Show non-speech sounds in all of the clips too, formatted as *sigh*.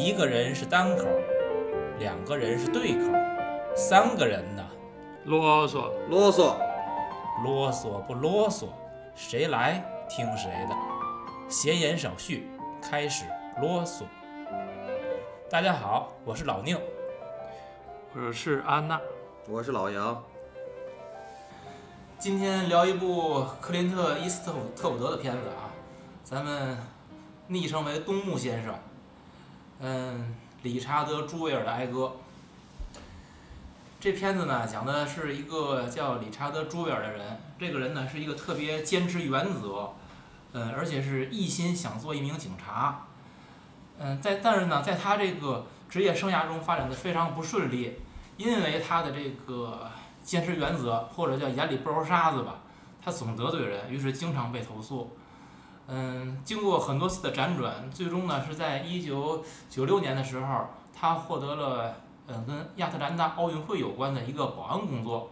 一个人是单口，两个人是对口，三个人呢，啰嗦，啰嗦，啰嗦不啰嗦，谁来听谁的。闲言少叙，开始啰嗦。大家好，我是老宁。我是安娜。我是老杨。今天聊一部克林特·伊斯特特伍德的片子啊，咱们昵称为东木先生。嗯，理查德·朱维尔的哀歌。这片子呢，讲的是一个叫理查德·朱维尔的人。这个人呢，是一个特别坚持原则，嗯，而且是一心想做一名警察。嗯，在但是呢，在他这个职业生涯中发展的非常不顺利，因为他的这个坚持原则，或者叫眼里不揉沙子吧，他总得罪人，于是经常被投诉。嗯，经过很多次的辗转，最终呢是在一九九六年的时候，他获得了嗯跟亚特兰大奥运会有关的一个保安工作。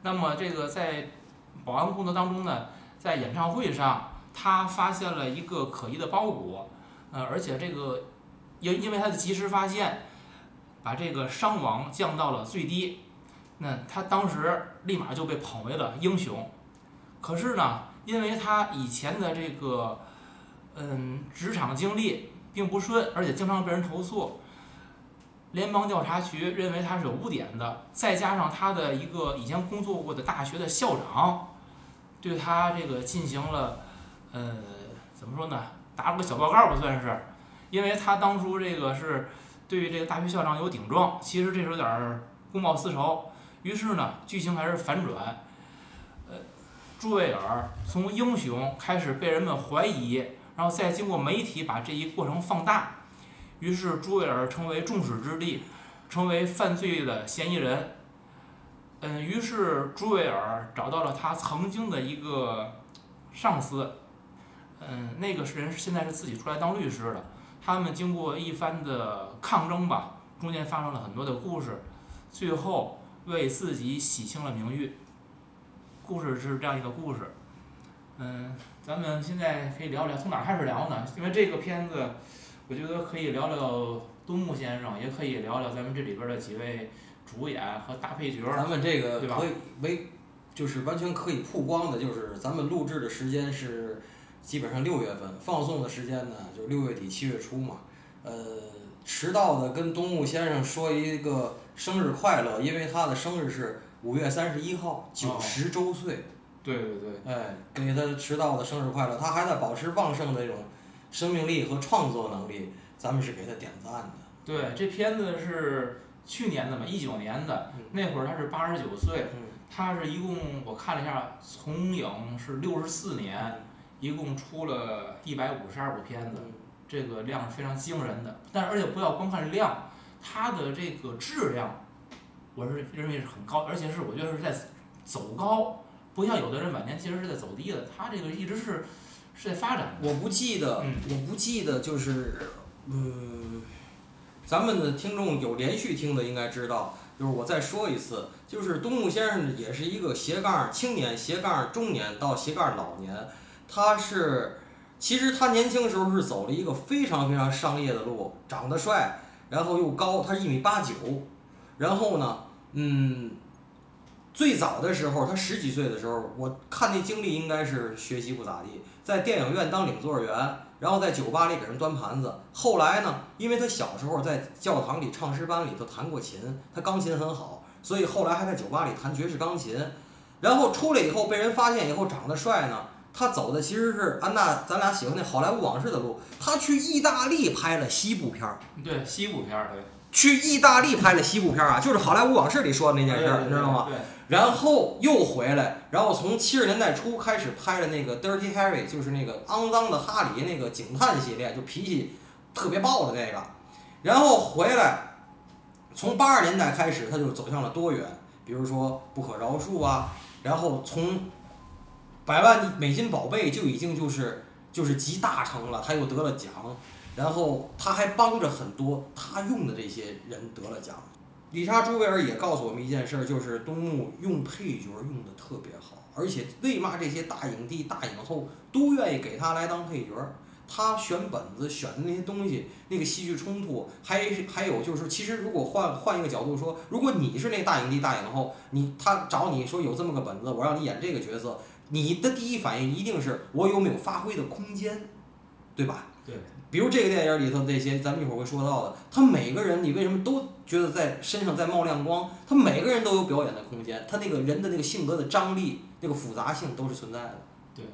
那么这个在保安工作当中呢，在演唱会上，他发现了一个可疑的包裹，呃，而且这个因因为他的及时发现，把这个伤亡降到了最低。那他当时立马就被捧为了英雄。可是呢？因为他以前的这个，嗯，职场经历并不顺，而且经常被人投诉，联邦调查局认为他是有污点的，再加上他的一个以前工作过的大学的校长，对他这个进行了，呃，怎么说呢，打了个小报告吧，算是，因为他当初这个是对于这个大学校长有顶撞，其实这是有点公报私仇，于是呢，剧情还是反转。朱维尔从英雄开始被人们怀疑，然后再经过媒体把这一过程放大，于是朱维尔成为众矢之的，成为犯罪的嫌疑人。嗯，于是朱维尔找到了他曾经的一个上司，嗯，那个人现在是自己出来当律师的。他们经过一番的抗争吧，中间发生了很多的故事，最后为自己洗清了名誉。故事是这样一个故事，嗯，咱们现在可以聊聊从哪儿开始聊呢？因为这个片子，我觉得可以聊聊东木先生，也可以聊聊咱们这里边的几位主演和大配角。咱们这个可以为，就是完全可以曝光的，就是咱们录制的时间是基本上六月份，放送的时间呢就六月底七月初嘛。呃，迟到的跟东木先生说一个生日快乐，因为他的生日是。五月三十一号，九十周岁。对对对。哎，给他迟到的生日快乐！他还在保持旺盛的这种生命力和创作能力，咱们是给他点赞的。对，这片子是去年的嘛，一九年的，那会儿他是八十九岁。他是一共我看了一下，从影是六十四年，一共出了一百五十二部片子，这个量是非常惊人的。但而且不要光看量，它的这个质量。我是认为是很高，而且是我觉得是在走高，不像有的人晚年其实是在走低的，他这个一直是是在发展。我不记得，我不记得就是，嗯，咱们的听众有连续听的应该知道，就是我再说一次，就是东木先生也是一个斜杠青年、斜杠中年到斜杠老年，他是其实他年轻时候是走了一个非常非常商业的路，长得帅，然后又高，他一米八九。然后呢，嗯，最早的时候，他十几岁的时候，我看那经历应该是学习不咋地，在电影院当领座员，然后在酒吧里给人端盘子。后来呢，因为他小时候在教堂里唱诗班里头弹过琴，他钢琴很好，所以后来还在酒吧里弹爵士钢琴。然后出来以后被人发现以后长得帅呢，他走的其实是安娜咱俩喜欢那好莱坞往事的路，他去意大利拍了西部片儿。对，西部片儿对。去意大利拍的西部片啊，就是《好莱坞往事》里说的那件事，你知道吗？然后又回来，然后从七十年代初开始拍的那个《Dirty Harry》，就是那个肮脏的哈里那个警探系列，就脾气特别暴的那个。然后回来，从八十年代开始，他就走向了多元，比如说《不可饶恕》啊，然后从《百万美金宝贝》就已经就是就是集大成了，他又得了奖。然后他还帮着很多他用的这些人得了奖。理查·朱维尔也告诉我们一件事，就是东木用配角用的特别好，而且为嘛这些大影帝、大影后都愿意给他来当配角？他选本子选的那些东西，那个戏剧冲突，还还有就是，其实如果换换一个角度说，如果你是那大影帝大影后，你他找你说有这么个本子，我让你演这个角色，你的第一反应一定是我有没有发挥的空间，对吧？对。比如这个电影里头这些，咱们一会儿会说到的，他每个人你为什么都觉得在身上在冒亮光？他每个人都有表演的空间，他那个人的那个性格的张力、那个复杂性都是存在的。对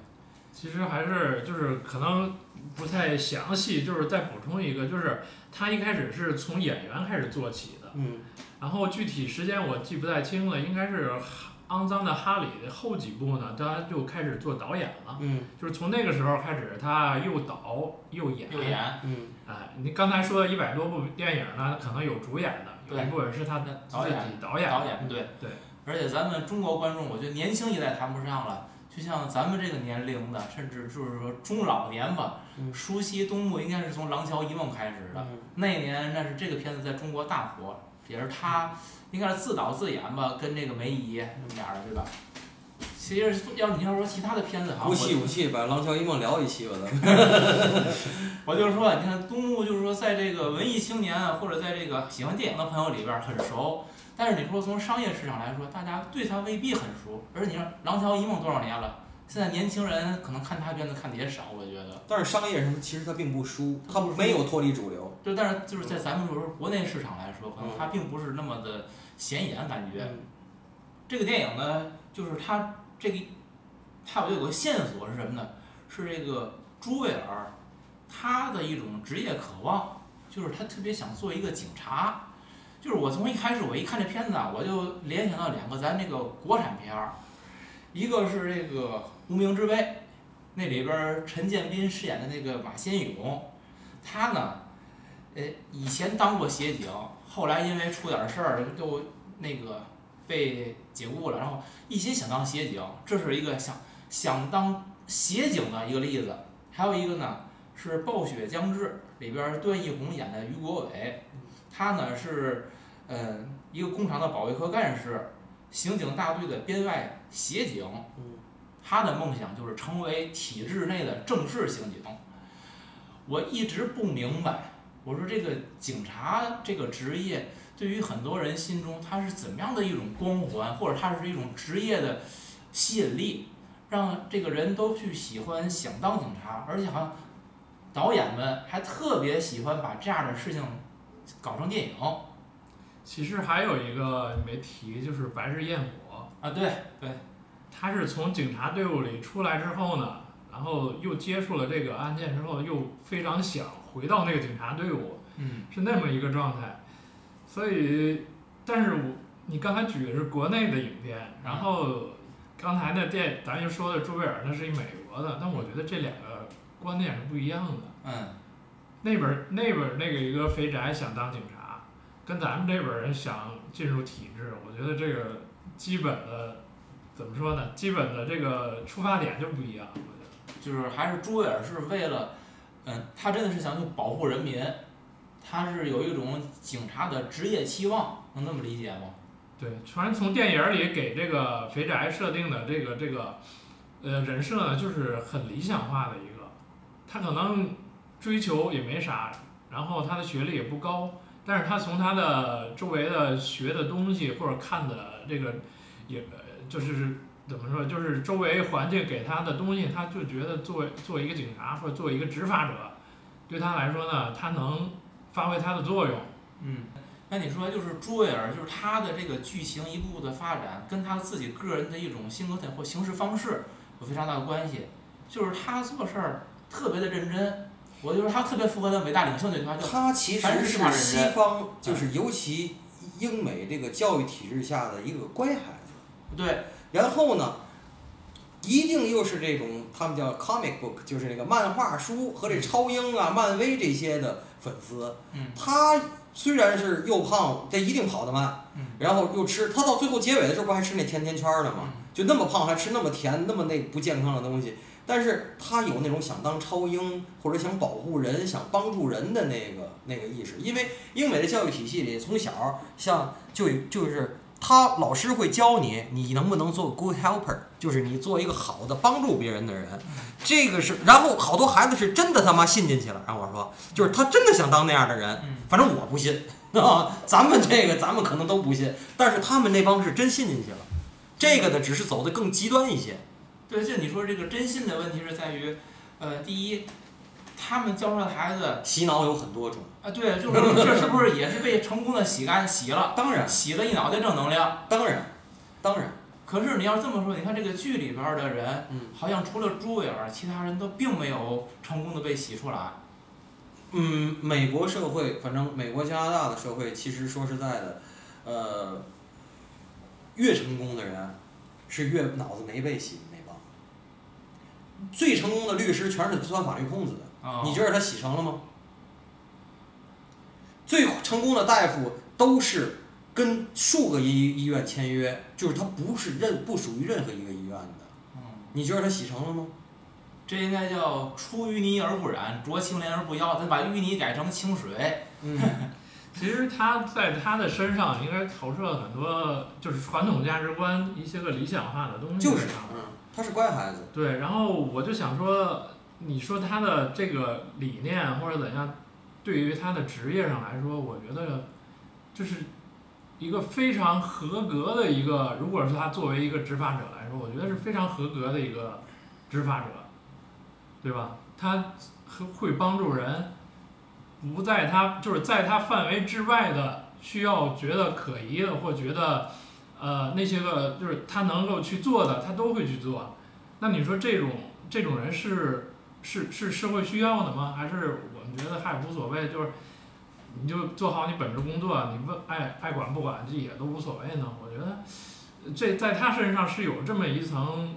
其实还是就是可能不太详细，就是再补充一个，就是他一开始是从演员开始做起的，嗯然后具体时间我记不太清了，应该是《肮脏的哈里》的后几部呢，他就开始做导演了，嗯。就是从那个时候开始，他又导又演，又演嗯。哎，你刚才说的一百多部电影呢，可能有主演的，有一部分是他的自己导演。导演，导演对。对，而且咱们中国观众，我觉得年轻一代谈不上了，就像咱们这个年龄的，甚至就是说中老年吧，嗯。熟悉东部应该是从《廊桥遗梦》开始的。嗯。那年那是这个片子在中国大火，也是他应该是自导自演吧，跟这个梅姨他们俩人对吧？其实要你要说其他的片子，好不气不气，把《廊桥遗梦》聊一期吧，咱们。我就是说，你看东木就是说，在这个文艺青年啊，或者在这个喜欢电影的朋友里边儿很熟，但是你说从商业市场来说，大家对他未必很熟。而你说《廊桥遗梦》多少年了，现在年轻人可能看他片子看的也少，我觉得。但是商业什么其实它并不输，它没有脱离主流。就但是就是在咱们就是说国内市场来说，可能它并不是那么的显眼，感觉。嗯这个电影呢，就是它这个，它有有个线索是什么呢？是这个朱维尔，他的一种职业渴望，就是他特别想做一个警察。就是我从一开始我一看这片子啊，我就联想到两个咱这个国产片儿，一个是这个《无名之辈》，那里边陈建斌饰演的那个马先勇，他呢，呃，以前当过协警，后来因为出点事儿就那个被解雇了，然后一心想当协警，这是一个想想当协警的一个例子。还有一个呢是《暴雪将至》里边段奕宏演的于国伟，他呢是嗯一个工厂的保卫科干事，刑警大队的编外协警。他的梦想就是成为体制内的正式刑警。我一直不明白，我说这个警察这个职业对于很多人心中，它是怎么样的一种光环，或者它是一种职业的吸引力，让这个人都去喜欢想当警察，而且好像导演们还特别喜欢把这样的事情搞成电影。其实还有一个没提，就是白日焰火，啊，对对，他是从警察队伍里出来之后呢，然后又接触了这个案件之后，又非常想回到那个警察队伍，嗯是那么一个状态。所以，但是我你刚才举的是国内的影片，然后刚才那电咱就说的朱贝尔那是一美国的，但我觉得这两个观念是不一样的。嗯那本儿那本儿那个一个肥宅想当警察，跟咱们这本儿人想进入体制，我觉得这个基本的怎么说呢？基本的这个出发点就不一样。我觉得就是还是朱维尔是为了，嗯，他真的是想去保护人民，他是有一种警察的职业期望，能那么理解吗？对，反正从电影儿里给这个肥宅设定的这个这个呃人设呢，就是很理想化的一个，他可能追求也没啥，然后他的学历也不高，但是他从他的周围的学的东西或者看的这个也呃就是怎么说，就是周围环境给他的东西，他就觉得作为作为一个警察或者作为一个执法者，对他来说呢，他能发挥他的作用。嗯，那你说就是朱维尔，就是他的这个剧情一步步的发展，跟他自己个人的一种性格或行事方式有非常大的关系。就是他做事儿特别的认真，我就是他特别符合那伟大领袖那句话，叫他其凡实是西方，就是尤其英美这个教育体制下的一个乖孩子。对，然后呢，一定又是这种他们叫 comic book，就是那个漫画书和这超英啊、漫威这些的粉丝。嗯。他虽然是又胖，但一定跑得慢，嗯。然后又吃，他到最后结尾的时候不还吃那甜甜圈儿呢吗？嗯？就那么胖还吃那么甜、那么那不健康的东西，但是他有那种想当超英或者想保护人、想帮助人的那个那个意识，因为英美的教育体系里从小像就就是他老师会教你，你能不能做 good helper，就是你做一个好的帮助别人的人。这个是，然后好多孩子是真的他妈信进去了。然后我说，就是他真的想当那样的人。嗯反正我不信 *laughs* 啊，咱们这个咱们可能都不信，但是他们那帮是真信进去了。这个呢，只是走的更极端一些。对，就你说这个真信的问题是在于，呃，第一，他们教出来的孩子洗脑有很多种，啊，对，就是这是不是也是被成功的洗干洗了，*laughs* 当然，洗了一脑袋正能量？当然，当然，可是你要这么说，你看这个剧里边的人，嗯好像除了朱伟尔，其他人都并没有成功的被洗出来。嗯，美国社会，反正美国加拿大的社会，其实说实在的，呃，越成功的人是越脑子没被洗的那帮。最成功的律师全是钻法律空子的，啊、你觉得他洗成了吗？最成功的大夫都是跟数个医医院签约，就是他不是任不属于任何一个医院的。嗯，你觉得他洗成了吗？这应该叫出淤泥而不染，濯清涟而不妖。咱把淤泥改成清水。嗯，*laughs* 其实他在他的身上应该投射了很多就是传统价值观一些个理想化的东西就是在上，面嗯，他是乖孩子。对，然后我就想说，你说他的这个理念或者怎样，对于他的职业上来说，我觉得就是一个非常合格的一个。如果是他作为一个执法者来说，我觉得是非常合格的一个执法者，对吧？他会会帮助人，不在他就是在他范围之外的需要觉得可疑的或觉得呃那些个就是他能够去做的，他都会去做。那你说这种这种人是是是社会需要的吗？还是我们觉得还无所谓，就是你就做好你本职工作，你问爱爱管不管这也都无所谓呢？我觉得这在他身上是有这么一层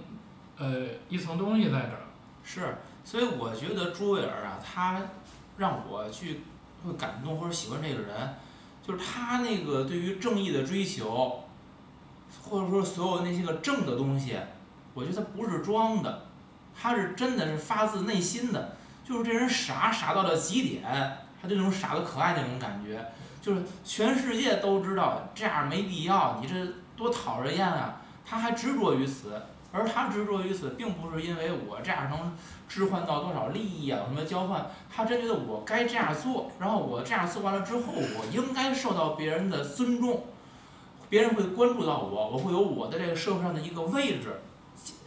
呃一层东西在这儿。是，所以我觉得朱维尔啊，他让我去会感动或者喜欢这个人，就是他那个对于正义的追求，或者说所有那些个正的东西，我觉得他不是装的，他是真的是发自内心的，就是这人傻傻到了极点，他就那种傻的可爱那种感觉，就是全世界都知道这样没必要，你这多讨人厌啊，他还执着于此。而他执着于此，并不是因为我这样能置换到多少利益啊，什么交换，他真觉得我该这样做，然后我这样做完了之后，我应该受到别人的尊重，别人会关注到我，我会有我的这个社会上的一个位置，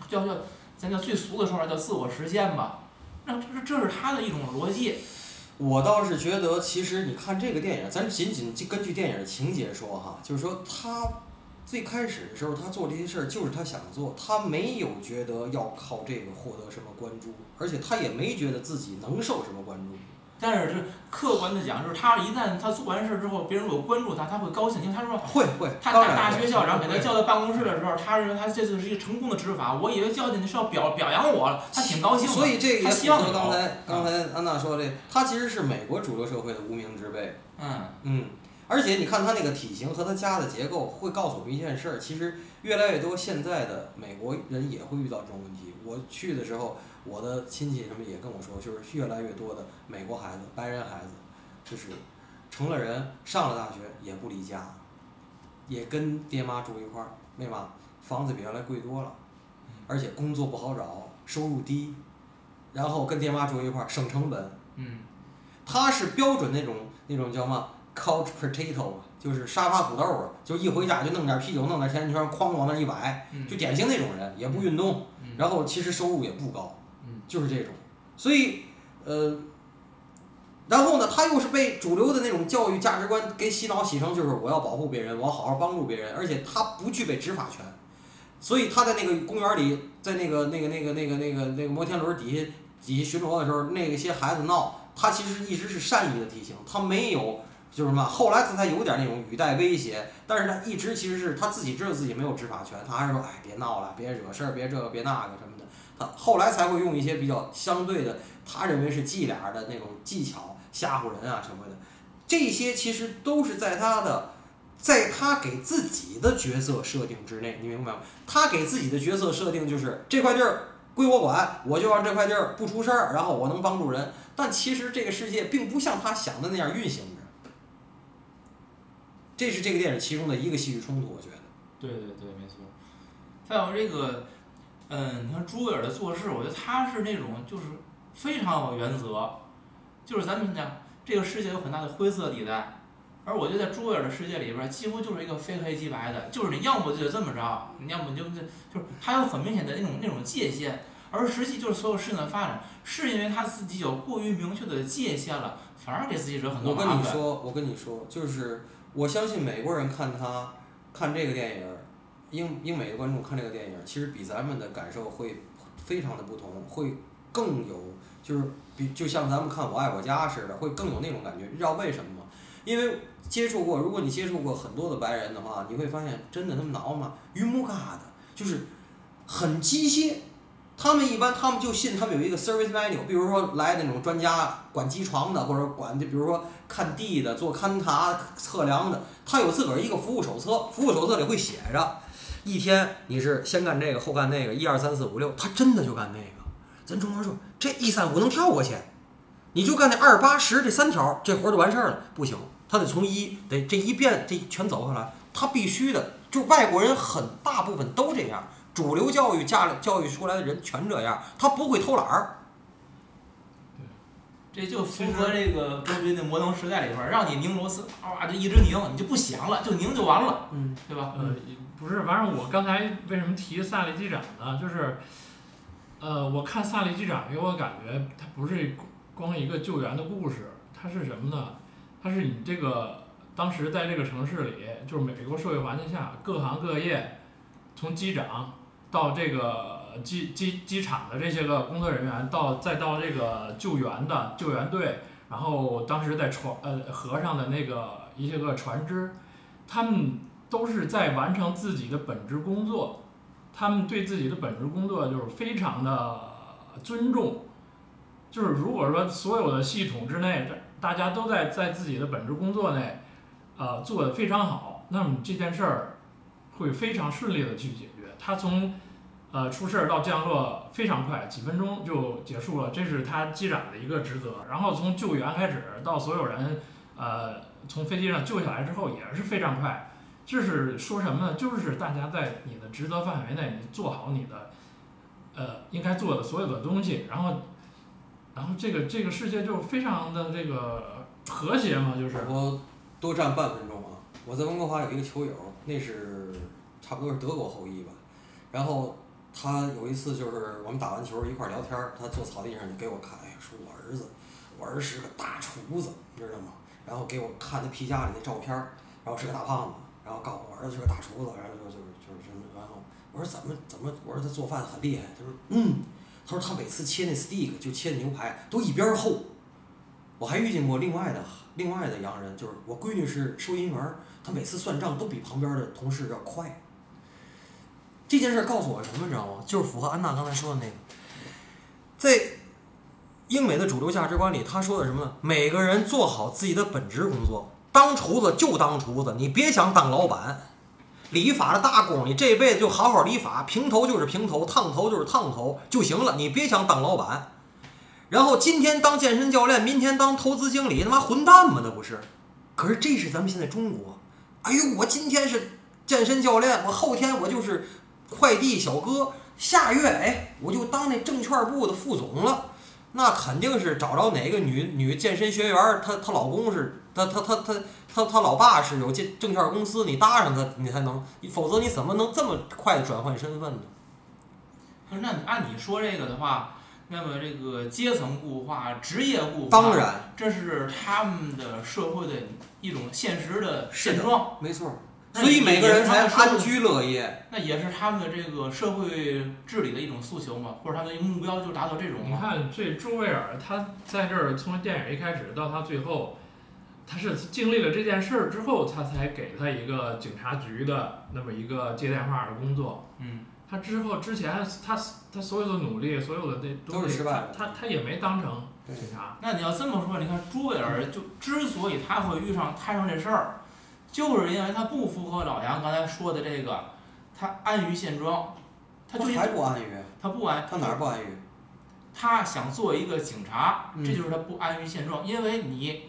叫叫咱叫最俗的说法叫自我实现吧，那这是这是他的一种逻辑，我倒是觉得，其实你看这个电影，咱仅仅就根据电影的情节说哈，就是说他最开始的时候，他做这些事儿就是他想做，他没有觉得要靠这个获得什么关注，而且他也没觉得自己能受什么关注。但是这客观的讲，就是他一旦他做完事之后，别人如果关注他，他会高兴，因为他说会会，他大大学校长给他叫到办公室的时候，他认为他这次是一个成功的执法，我以为叫进去是要表表扬我了，他挺高兴的。所以这个希望刚才刚才安娜说的，他其实是美国主流社会的无名之辈。嗯，嗯，而且你看他那个体型和他家的结构，会告诉我们一件事儿，其实越来越多现在的美国人也会遇到这种问题。我去的时候，我的亲戚什么也跟我说，就是越来越多的美国孩子、白人孩子，就是成了人，上了大学也不离家，也跟爹妈住一块儿，为嘛？房子比原来贵多了，而且工作不好找，收入低，然后跟爹妈住一块儿省成本。嗯，他是标准那种那种叫嘛 couch potato，就是沙发土豆啊，就一回家就弄点啤酒，弄点甜甜圈，哐往那一摆，嗯就典型那种人，也不运动，嗯然后其实收入也不高，嗯就是这种，所以呃，然后呢，他又是被主流的那种教育价值观给洗脑洗成，就是我要保护别人，我要好好帮助别人，而且他不具备执法权，所以他在那个公园里，在那个那个那个那个那个那个摩天轮底下底下巡逻的时候，那些孩子闹，他其实一直是善意的提醒，他没有就是什么，后来他才有点那种语带威胁，但是他一直其实是他自己知道自己没有执法权，他还是说，哎，别闹了，别惹事儿，别这个别那个什么，他后来才会用一些比较相对的，他认为是伎俩的那种技巧吓唬人啊什么的，这些其实都是在他的。在他给自己的角色设定之内，你明白吗？他给自己的角色设定就是这块地儿归我管，我就让这块地儿不出事儿，然后我能帮助人。但其实这个世界并不像他想的那样运行着。这是这个电影其中的一个戏剧冲突，我觉得。对对对，没错。再有这个，嗯，你看朱维尔的做事，我觉得他是那种就是非常有原则，就是咱们讲这个世界有很大的灰色地带，而我觉得在朱维尔的世界里边儿，几乎就是一个非黑即白的，就是你要么就这么着，你要么就就就是他有很明显的那种那种界限，而实际就是所有事情的发展，是因为他自己有过于明确的界限了，反而给自己惹很多麻烦。我跟你说，我跟你说，就是我相信美国人看他看这个电影儿，英英美的观众看这个电影，其实比咱们的感受会非常的不同，会更有就是比就像咱们看《我爱我家》似的，会更有那种感觉。你知道为什么吗？因为接触过，如果你接触过很多的白人的话，你会发现真的他们脑嘛榆木疙瘩，就是很机械。他们一般，他们就信他们有一个 service manual，比如说来那种专家管机床的，或者管就比如说看地的、做勘察、测量的，他有自个儿一个服务手册，服务手册里会写着，一天你是先干这个，后干那个，一二三四五六，他真的就干那个。咱中国人说这一三五能跳过去，你就干那二八十这三条，这活就完事儿了。不行，他得从一得这一遍这全走下来，他必须的。就外国人很大部分都这样，主流教育家教育出来的人全这样，他不会偷懒儿。这就符合这个格林的摩登时代里边儿，让你拧螺丝，啊，就一直拧，你就不想了，就拧就完了，嗯，对吧？呃，不是，反正我刚才为什么提萨利机长呢？就是，呃，我看萨利机长给我感觉，它不是光一个救援的故事，它是什么呢？它是你这个当时在这个城市里，就是美国社会环境下，各行各业，从机长到这个机机机场的这些个工作人员，到再到这个救援的救援队，然后当时在船呃河上的那个一些个船只，他们都是在完成自己的本职工作，他们对自己的本职工作就是非常的尊重，就是如果说所有的系统之内，大家都在在自己的本职工作内，呃，做得非常好，那么这件事儿会非常顺利的去解决。他从呃出事儿到降落非常快，几分钟就结束了，这是他机长的一个职责。然后从救援开始到所有人呃从飞机上救下来之后也是非常快。这是说什么呢？就是大家在你的职责范围内，你做好你的呃应该做的所有的东西，然后然后这个这个世界就非常的这个和谐嘛，就是我多占半分钟啊！我在温哥华有一个球友，那是差不多是德国后裔吧。然后他有一次就是我们打完球一块儿聊天，他坐草地上就给我看，哎，说我儿子，我儿是个大厨子，你知道吗？然后给我看他皮夹里那照片，然后是个大胖子，然后告诉我儿子是个大厨子，然后就就是就是什么，然后我说怎么怎么，我说他做饭很厉害，他说嗯，他说他每次切那 steak 就切牛排都一边厚。我还遇见过另外的另外的洋人，就是我闺女是收银员，她每次算账都比旁边的同事要快。这件事儿告诉我什么，你知道吗？就是符合安娜刚才说的那个，在英美的主流价值观里，他说的什么呢？每个人做好自己的本职工作，当厨子就当厨子，你别想当老板。理发的大工，你这辈子就好好理发，平头就是平头，烫头就是烫头就行了，你别想当老板。然后今天当健身教练，明天当投资经理，他妈混蛋吗？那不是？可是这是咱们现在中国。哎呦，我今天是健身教练，我后天我就是快递小哥，下月哎我就当那证券部的副总了。那肯定是找着哪个女女健身学员儿，她她老公是，她她她她她她老爸是有证证券公司，你搭上他，你才能，否则你怎么能这么快的转换身份呢？那按你说这个的话，那么这个阶层固化、职业固化，当，然，这是他们的社会的一种现实的现状，没错所以每个人才安居乐业。那也是他们的这个社会治理的一种诉求嘛，或者他们的目标就是达到这种嘛。你看这朱维尔，他在这儿从电影一开始到他最后，他是经历了这件事儿之后，他才给他一个警察局的那么一个接电话的工作。嗯，他之后之前他他所有的努力，所有的那都是失败的他他也没当成警察。那你要这么说，你看朱维尔就之所以他会遇上摊上这事儿，就是因为他不符合老杨刚才说的这个，他安于现状，他就还不安于？他不安，他哪儿不安于？他想做一个警察，嗯这就是他不安于现状，因为你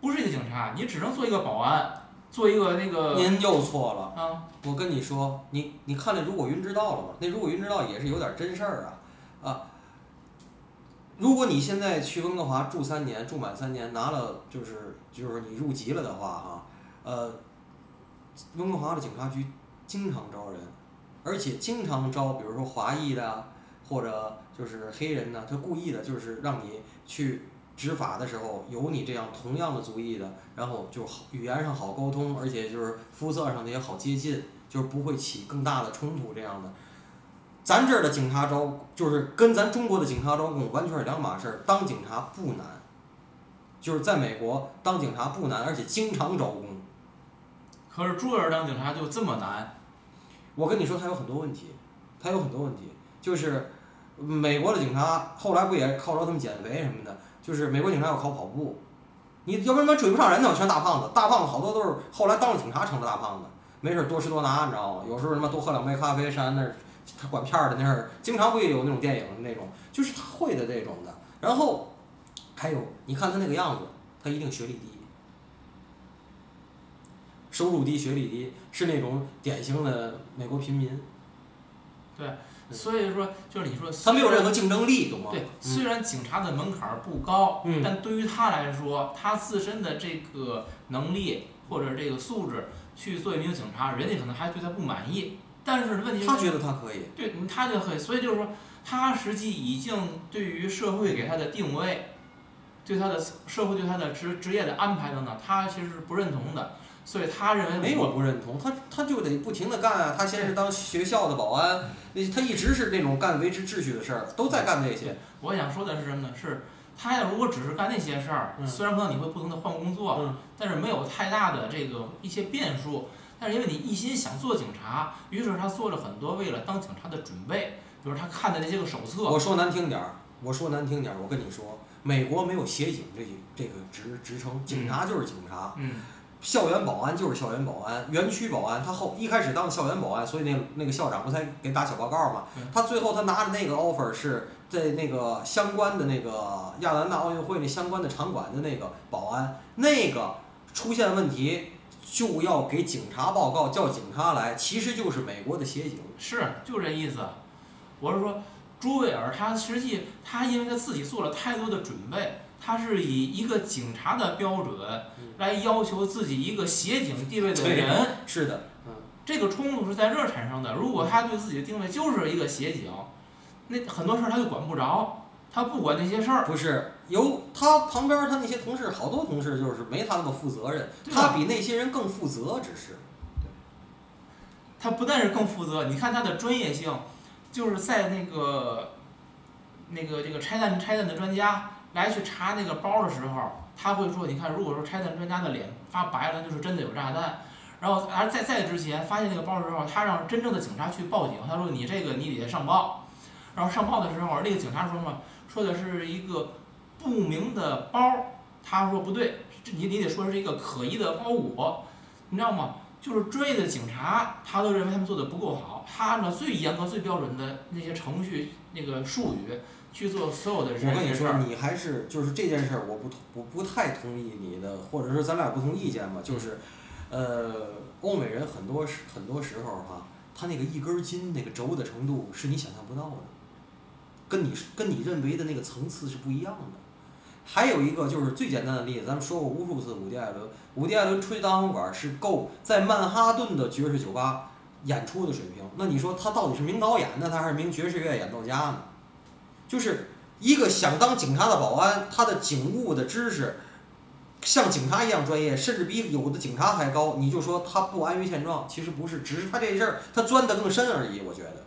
不是一个警察，你只能做一个保安，做一个那个您又错了。啊，我跟你说，你你看那《如果云知道》了吗？那《如果云知道》也是有点真事儿啊啊！如果你现在去温哥华住三年，住满三年，拿了就是就是你入籍了的话哈，呃，温哥华的警察局经常招人，而且经常招，比如说华裔的，或者就是黑人呢，他故意的就是让你去执法的时候有你这样同样的族裔的，然后就好语言上好沟通，而且就是肤色上的也好接近，就是不会起更大的冲突这样的。咱这儿的警察招就是跟咱中国的警察招工完全是两码事儿。当警察不难，就是在美国当警察不难，而且经常招工。可是朱维尔当警察就这么难，我跟你说，他有很多问题，他有很多问题，就是美国的警察后来不也靠着他们减肥什么的，就是美国警察要考跑步，你要不然追不上人呢，全大胖子，大胖子好多都是后来当了警察成了大胖子，没事多吃多拿，你知道吗？有时候他妈多喝两杯咖啡，上那儿他管片儿的那儿，经常会有那种电影那种，就是他会的这种的。然后还有，你看他那个样子，他一定学历低。收入低、学历低，是那种典型的美国平民。对所以说就是你说他没有任何竞争力，懂吗？对，嗯虽然警察的门槛不高，嗯但对于他来说，他自身的这个能力或者这个素质去做一名警察，人家可能还对他不满意。但是问题是，他觉得他可以。对，他就很，所以就是说，他实际已经对于社会给他的定位，对他的社会对他的职职业的安排等等，他其实是不认同的。所以他认为没有我不认同，他他就得不停的干啊。他先是当学校的保安，那他一直是那种干维持秩序的事儿，都在干这些。我想说的是什么呢？是他要如果只是干那些事儿，嗯虽然可能你会不停的换工作，嗯但是没有太大的这个一些变数。但是因为你一心想做警察，于是他做了很多为了当警察的准备，比如他看的那些个手册，我说难听点儿，我说难听点儿，我跟你说，美国没有协警这这个职职称，警察就是警察。嗯，校园保安就是校园保安，园区保安，他后一开始当校园保安，所以那那个校长不才给打小报告嘛嗯。他最后他拿着那个 offer 是在那个相关的那个亚特兰大奥运会那相关的场馆的那个保安，那个出现问题就要给警察报告，叫警察来，其实就是美国的协警。是就这意思。我是说，朱维尔他实际他因为他自己做了太多的准备，他是以一个警察的标准嗯来要求自己一个协警地位的人。是的，这个冲突是在这儿产生的。如果他对自己的定位就是一个协警，那很多事儿他就管不着，他不管那些事儿。不是有他旁边他那些同事，好多同事就是没他那么负责任，他比那些人更负责，只是。他不但是更负责，你看他的专业性，就是在那个那个这个拆弹拆弹的专家来去查那个包的时候，他会说，你看，如果说拆弹专家的脸发白了，就是真的有炸弹。然后，而在在之前发现那个包的时候，他让真正的警察去报警，他说你这个你得上报。然后上报的时候，那个警察说什么？说的是一个不明的包，他说不对，这你你得说是一个可疑的包裹，你知道吗？就是专业的警察，他都认为他们做的不够好，他按照最严格、最标准的那些程序、那个术语去做所有的我跟你说。你还是就是这件事儿，我不同我不太同意你的，或者说咱俩不同意见吧。就是，呃，欧美人很多时很多时候哈、他那个一根筋那个轴的程度是你想象不到的，跟你跟你认为的那个层次是不一样的。还有一个就是最简单的例子，咱们说过无数次伍迪·艾伦，伍迪·艾伦吹单簧管是够在曼哈顿的爵士酒吧演出的水平。那你说他到底是名导演呢，他还是名爵士乐演奏家呢？就是一个想当警察的保安，他的警务的知识像警察一样专业，甚至比有的警察还高。你就说他不安于现状，其实不是，只是他这事儿他钻得更深而已。我觉得，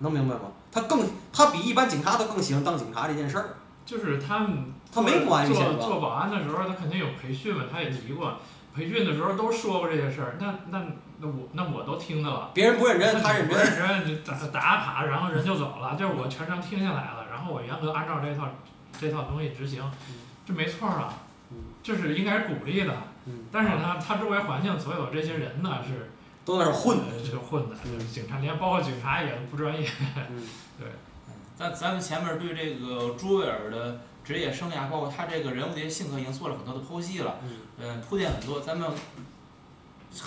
能明白吗？他更他比一般警察都更喜欢当警察这件事儿。就是他们他没不安于做现状做保安的时候，他肯定有培训嘛，他也提过，培训的时候都说过这些事儿。那那那我那我都听的了。别人不认真，他认不真。认真，打打卡，然后人就走了，就是我全程听下来了，然后我严格按照这套这套东西执行，这没错儿啊嗯，这是应该鼓励的。嗯，但是呢，他周围环境所有这些人呢是都在那儿混。的，就混的，就是警察连包括警察也不专业。*laughs* 对咱咱们前面对这个朱维尔的职业生涯，包括他这个人物的一些性格，已经做了很多的剖析了，嗯，铺垫很多。咱们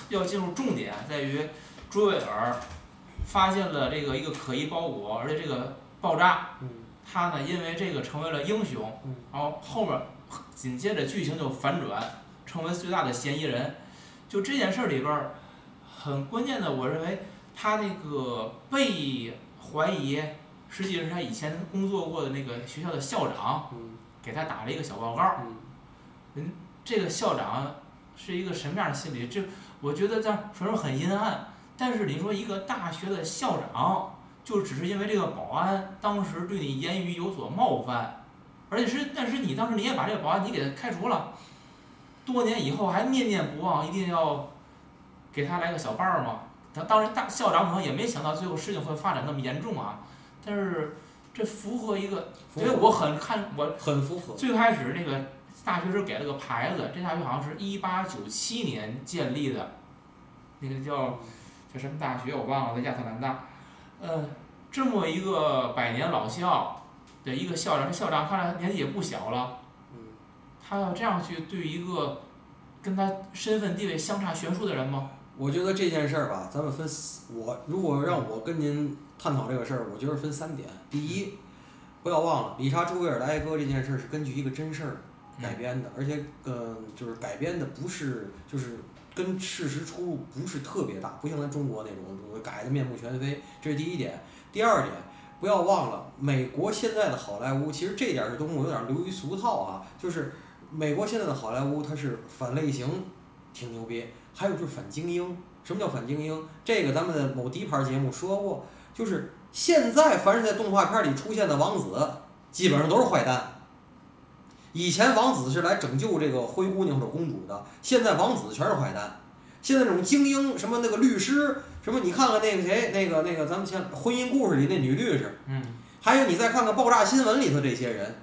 要进入重点，在于朱维尔发现了这个一个可疑包裹，而且这个爆炸，他呢因为这个成为了英雄，然后后面紧接着剧情就反转，成为最大的嫌疑人。就这件事儿里边儿，很关键的，我认为他那个被怀疑，实际是他以前工作过的那个学校的校长，给他打了一个小报告。嗯，这个校长是一个什么样的心理？这我觉得这虽然说很阴暗，但是你说一个大学的校长，就只是因为这个保安当时对你言语有所冒犯，而且是但是你当时你也把这个保安你给他开除了。多年以后还念念不忘，一定要给他来个小伴儿嘛。他当时大校长可能也没想到最后事情会发展那么严重啊。但是这符合一个，因为我很看我很符合。最开始那个大学时给了个牌子，这大学好像是一八九七年建立的，那个叫叫什么大学我忘了，在亚特兰大。呃，这么一个百年老校的一个校长，这校长看来年纪也不小了。他要这样去对一个跟他身份地位相差悬殊的人吗？我觉得这件事儿吧，咱们分我如果让我跟您探讨这个事儿，我觉得分三点。第一，不要忘了理查·朱维尔的哀歌这件事儿是根据一个真事儿改编的，而且嗯，就是改编的不是就是跟事实出入不是特别大，不像咱中国那种改的面目全非。这是第一点。第二点，不要忘了美国现在的好莱坞，其实这点儿是东西有点流于俗套啊，就是。美国现在的好莱坞，它是反类型，挺牛逼。还有就是反精英。什么叫反精英？这个咱们的某低牌节目说过，就是现在凡是在动画片里出现的王子，基本上都是坏蛋。以前王子是来拯救这个灰姑娘或者公主的，现在王子全是坏蛋。现在这种精英，什么那个律师，什么你看看那个谁，那个那个咱们像婚姻故事里那女律师，嗯，还有你再看看爆炸新闻里头这些人。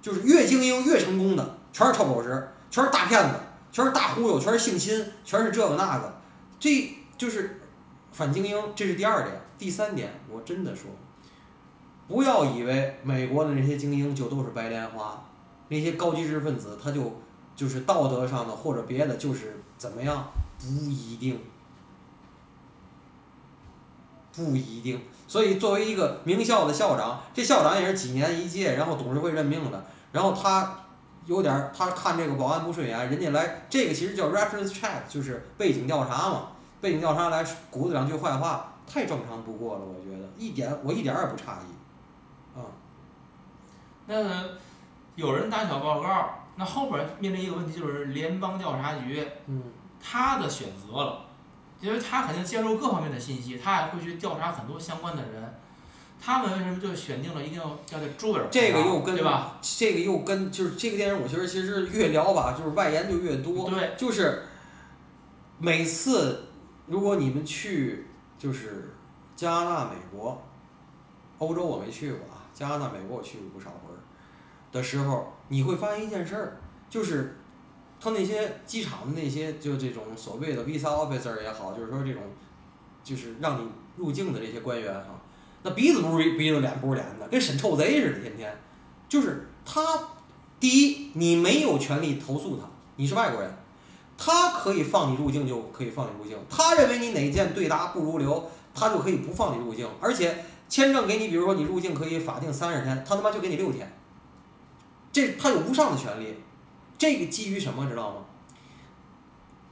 就是越精英越成功的，全是臭狗屎，全是大骗子，全是大忽悠，全是性侵，全是这个那个，这就是反精英。这是第二点，第三点，我真的说，不要以为美国的那些精英就都是白莲花，那些高级知识分子他就就是道德上的或者别的就是怎么样，不一定，不一定。所以，作为一个名校的校长，这校长也是几年一届，然后董事会任命的。然后他有点儿，他看这个保安不顺眼，人家来这个其实叫 reference check，就是背景调查嘛。背景调查来鼓两句坏话，太正常不过了，我觉得一点我一点儿也不诧异。啊，那有人打小报告，那后边面临一个问题就是联邦调查局，嗯，他的选择了。因为他肯定接受各方面的信息，他还会去调查很多相关的人。他们为什么就选定了一定要要在朱维尔这个又跟对吧？这个又跟就是这个电影，我觉得其实越聊吧，就是外延就越多。对，就是每次如果你们去就是加拿大、美国、欧洲，我没去过啊。加拿大、美国我去过不少回儿的时候，你会发现一件事儿，就是。他那些机场的那些就这种所谓的 visa officer 也好，就是说这种，就是让你入境的这些官员哈，那鼻子不是鼻子脸不是脸的，跟审臭贼似的，天天，就是他，第一，你没有权利投诉他，你是外国人，他可以放你入境就可以放你入境，他认为你哪件对答不如流，他就可以不放你入境，而且签证给你，比如说你入境可以法定三十天，他他妈就给你六天，这他有无上的权利。这个基于什么知道吗？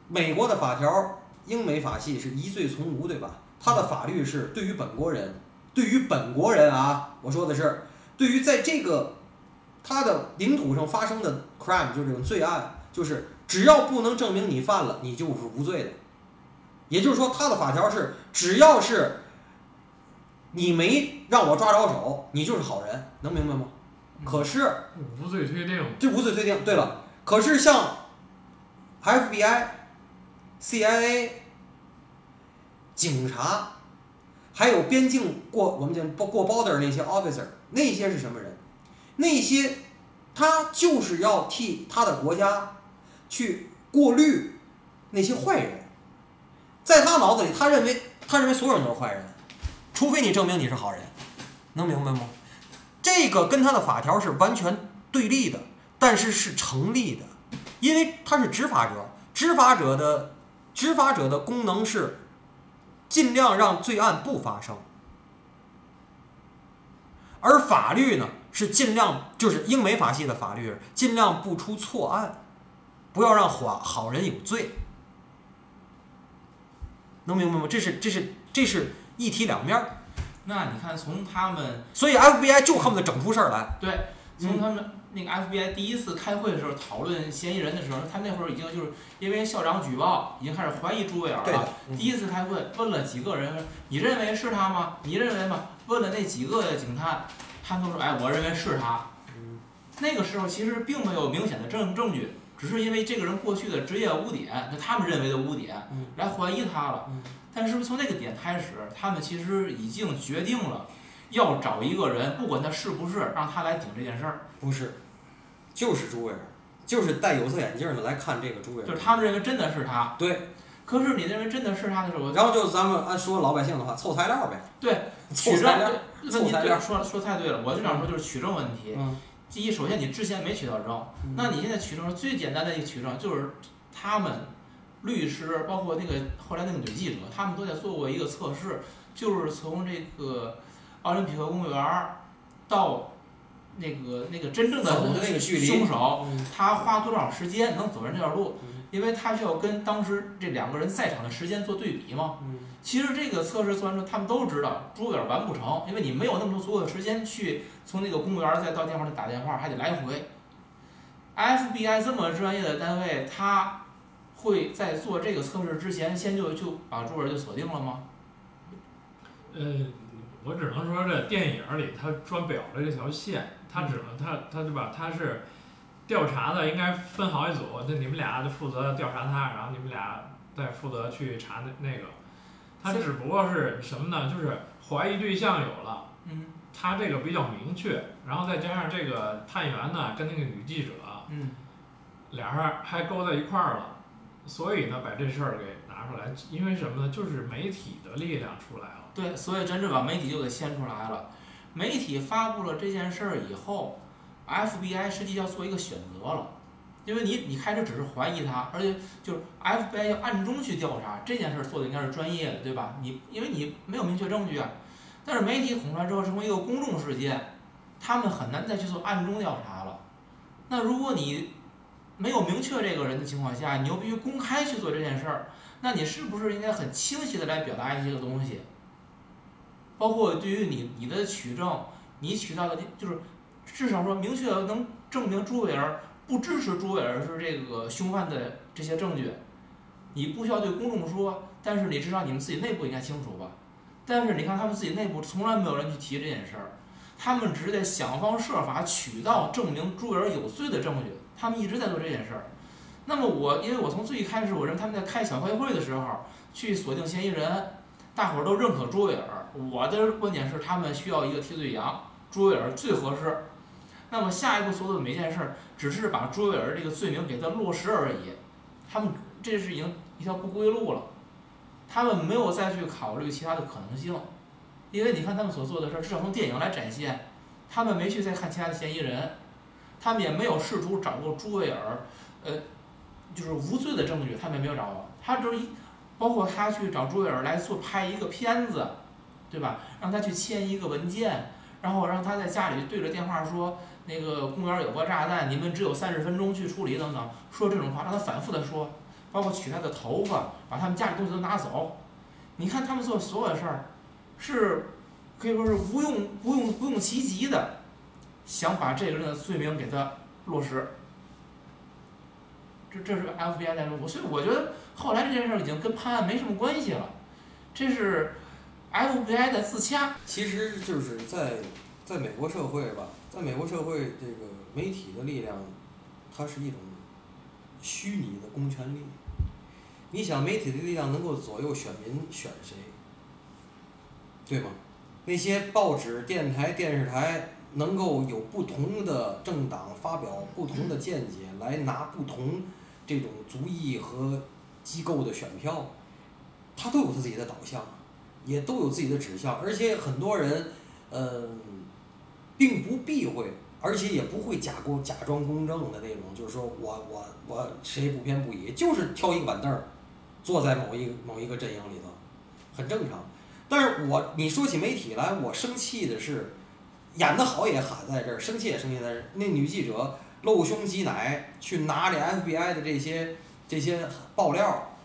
美国的法条，英美法系是疑罪从无，对吧？他的法律是对于本国人，对于本国人啊，我说的是对于在这个他的领土上发生的 crime，就是这种罪案，就是只要不能证明你犯了，你就是无罪的。也就是说，他的法条是只要是你没让我抓着手，你就是好人，能明白吗？可是无罪推定，这无罪推定。对了。可是像 FBI、CIA、警察，还有边境过我们讲过过 border 那些 officer，那些是什么人？那些他就是要替他的国家去过滤那些坏人，在他脑子里，他认为他认为所有人都是坏人，除非你证明你是好人，能明白吗？这这个跟他的法条是完全对立的，但是是成立的，因为他是执法者，执法者的执法者的功能是尽量让罪案不发生，而法律呢是尽量就是英美法系的法律，尽量不出错案，不要让好好人有罪，能明白吗？这是这是这是一体两面儿，那你看从他们所以 FBI 就恨不得整出事儿来。对，从他们那个 FBI 第一次开会的时候讨论嫌疑人的时候，他那会儿已经就是因为校长举报，已经开始怀疑朱维尔了。第一次开会问了几个人，你认为是他吗？你认为吗？问了那几个警探，他们都说，哎，我认为是他。嗯那个时候其实并没有明显的证证据，只是因为这个人过去的职业污点，就他们认为的污点嗯，来怀疑他了嗯。但是不是从那个点开始，他们其实已经决定了要找一个人，不管他是不是，让他来顶这件事儿。不是，就是朱维尔，就是戴有色眼镜的来看这个朱维尔。就是他们认为真的是他，对，可是你认为真的是他的时候，然后就咱们按说老百姓的话，凑材料呗。对 *laughs* 凑取证问题对说说太对了，我就想说就是取证问题。嗯第一，首先你之前没取到证，那你现在取证最简单的一个取证就是他们律师，包括那个后来那个女记者，他们都在做过一个测试，就是从这个奥林匹克公园儿到那个那个真正的走的那个距离凶手，嗯他花多少时间能走完这段路嗯？因为他需要跟当时这两个人在场的时间做对比嘛。嗯其实这个测试做完之后，他们都知道朱维尔完不成，因为你没有那么多足够的时间去从那个公务员再到电话里打电话，还得来回。FBI 这么专业的单位，他会在做这个测试之前，先就就把朱维尔就锁定了吗？呃，我只能说这电影里他专表了这条线，他只能他他对吧？他是调查的，应该分好几组，那你们俩就负责调查他，然后你们俩再负责去查那那个。他只不过是什么呢？就是怀疑对象有了，嗯他这个比较明确，然后再加上这个探员呢跟那个女记者嗯，俩人还勾在一块儿了，所以呢把这事儿给拿出来，因为什么呢？就是媒体的力量出来了。对，所以真正把媒体就给掀出来了。媒体发布了这件事儿以后，FBI 实际要做一个选择了，因为你你开始只是怀疑他，而且就是 FBI 要暗中去调查这件事儿做的应该是专业的，对吧？你因为你没有明确证据啊，但是媒体捅出来之后成为一个公众事件，他们很难再去做暗中调查了。那如果你没有明确这个人的情况下，你又必须公开去做这件事儿，那你是不是应该很清晰的来表达一些个东西？包括对于你你的取证，你取到的就是至少说明确能证明朱伟尔不支持朱伟尔是这个凶犯的这些证据，你不需要对公众说，但是你至少你们自己内部应该清楚吧。但是你看他们自己内部从来没有人去提这件事儿，他们只是在想方设法取到证明朱伟尔有罪的证据，他们一直在做这件事儿。那么我因为我从最开始我认为他们在开小开会的时候去锁定嫌疑人，大伙儿都认可朱伟尔。我的观点是，他们需要一个替罪羊，朱维尔最合适。那么下一步所做的每件事，只是把朱维尔这个罪名给他落实而已。他们这是已经一条不归路了，他们没有再去考虑其他的可能性，因为你看他们所做的事儿，至少从电影来展现，他们没去再看其他的嫌疑人，他们也没有试图找过朱维尔，呃，就是无罪的证据，他们也没有找到。他就是一，包括他去找朱维尔来做拍一个片子。对吧？让他去签一个文件，然后让他在家里对着电话说，那个公园有个炸弹，你们只有三十分钟去处理等等，说这种话，让他反复的说，包括取他的头发，把他们家里东西都拿走。你看他们做所有的事儿，是可以说是无用不用不用其极的，想把这个人的罪名给他落实。这这是 FBI 在说，所以我觉得后来这件事儿已经跟判案没什么关系了，这是。FBI 的自洽，其实就是在在美国社会吧，在美国社会，这个媒体的力量，它是一种虚拟的公权力。你想，媒体的力量能够左右选民选谁，对吗？那些报纸、电台、电视台能够有不同的政党发表不同的见解，来拿不同这种族裔和机构的选票，它都有它自己的导向。也都有自己的指向，而且很多人，嗯，并不避讳，而且也不会假公假装公正的那种，就是说我我我谁不偏不倚，就是挑一个板凳儿，坐在某一某一个阵营里头，很正常。但是我你说起媒体来，我生气的是，演得好也喊在这儿，生气也生气在这儿。那女记者露胸挤奶去拿这 FBI 的这些这些爆料，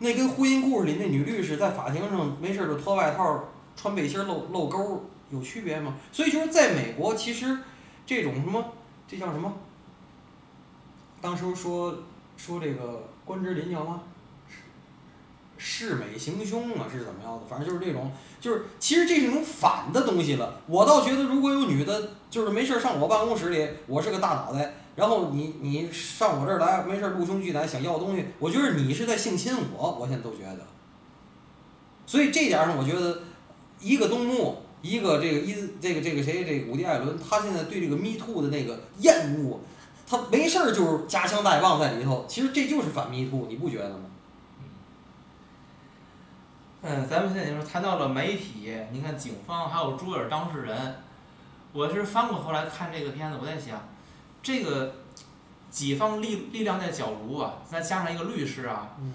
那跟婚姻故事里那女律师在法庭上没事就脱外套穿背心露露沟有区别吗？所以就是在美国，其实这种什么这叫什么？当时说说这个关之琳叫吗？视美行凶啊，是怎么样的？反正就是这种，就是其实这是一种反的东西了。我倒觉得，如果有女的，就是没事儿上我办公室里，我是个大脑袋，然后你你上我这儿来，没事儿露胸巨奶想要东西，我觉得你是在性侵我，我现在都觉得。所以这点上，我觉得一个东木，一个这个一这个这个谁这个伍迪·艾伦，他现在对这个 Me Too 的那个厌恶，他没事儿就是夹枪带棒在里头，其实这就是反 Me Too，你不觉得吗？嗯，咱们现在就说谈到了媒体，你看警方还有朱尔当事人，我是翻过头来看这个片子，我在想，这个几方力力量在角逐啊，再加上一个律师啊，嗯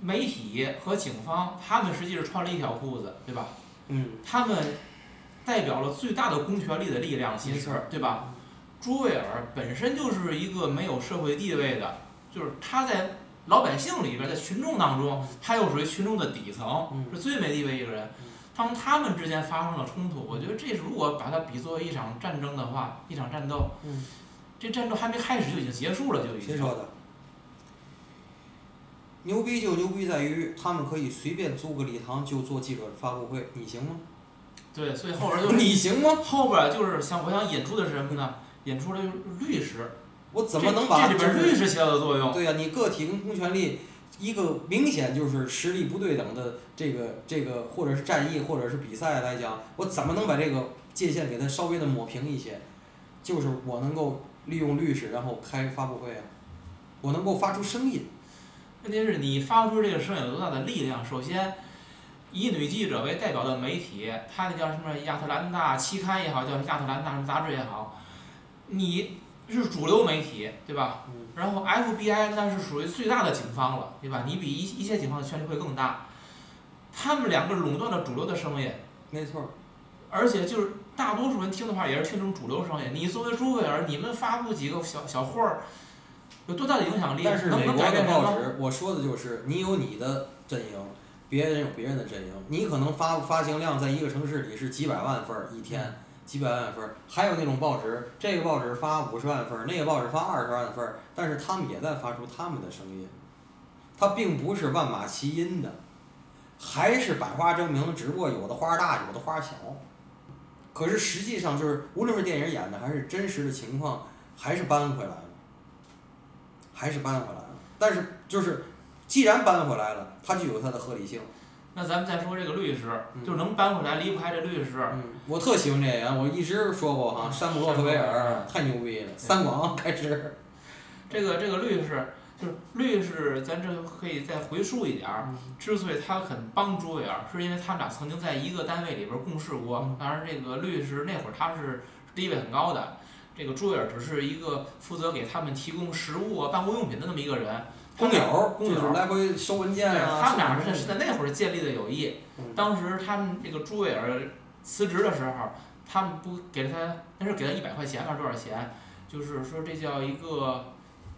媒体和警方他们实际是穿了一条裤子，对吧？嗯，他们代表了最大的公权力的力量，其实对吧？朱维尔本身就是一个没有社会地位的，就是他在老百姓里边，在群众当中，他又属于群众的底层，嗯是最没地位一个人。当他们之间发生了冲突，我觉得这是如果把它比作为一场战争的话，一场战斗，嗯这战斗还没开始就已经结束了，就已经。谁说的？牛逼就牛逼在于他们可以随便租个礼堂就做记者发布会，你行吗？对，所以后边就是你行吗？后边就是想我想引出的是什么呢？引出的就是律师，我怎么能把这这里边律师起到的作用？对呀、你个体跟公权力一个明显就是实力不对等的这个这个，或者是战役或者是比赛来讲，我怎么能把这个界限给它稍微的抹平一些？就是我能够利用律师，然后开发布会啊，我能够发出声音。问题是你发出这个声音有多大的力量？首先，以女记者为代表的媒体，它那叫什么亚特兰大期刊也好，叫亚特兰大什么杂志也好，你是主流媒体，对吧？嗯然后 FBI 那是属于最大的警方了，对吧？你比一一些警方的权力会更大，他们两个垄断了主流的声音，没错儿，而且就是大多数人听的话也是听这种主流声音。你作为朱贝尔，你们发布几个小小话儿，有多大的影响力？但是能能美国的？报纸，我说的就是你有你的阵营，别人有别人的阵营。你可能发发行量在一个城市里是几百万份儿一天，几百万份儿。还有那种报纸，这个报纸发五十万份儿，那个报纸发二十万份儿，但是他们也在发出他们的声音，它并不是万马齐喑的，还是百花争鸣，只不过有的花大，有的花小。可是实际上就是，无论是电影演的还是真实的情况，还是搬回来了。还是搬回来了。但是就是，既然搬回来了，它就有它的合理性。那咱们再说这个律师，嗯就是能搬回来离不开这律师。嗯，我特喜欢这演员，我一直说过哈，山姆洛克威尔太牛逼了，三广开始。这个这个律师就是律师，咱这可以再回溯一点儿。之所以他肯帮朱维尔，是因为他们俩曾经在一个单位里边儿共事过嗯。当然，这个律师那会儿他是地位很高的，这个朱维尔只是一个负责给他们提供食物啊、办公用品的那么一个人。工友，工友就是来回收文件对，啊。他们俩送是是在那会儿建立的友谊。嗯当时他们这个朱维尔辞职的时候，他们不给了他，那是给他一百块钱还是多少钱？就是说这叫一个，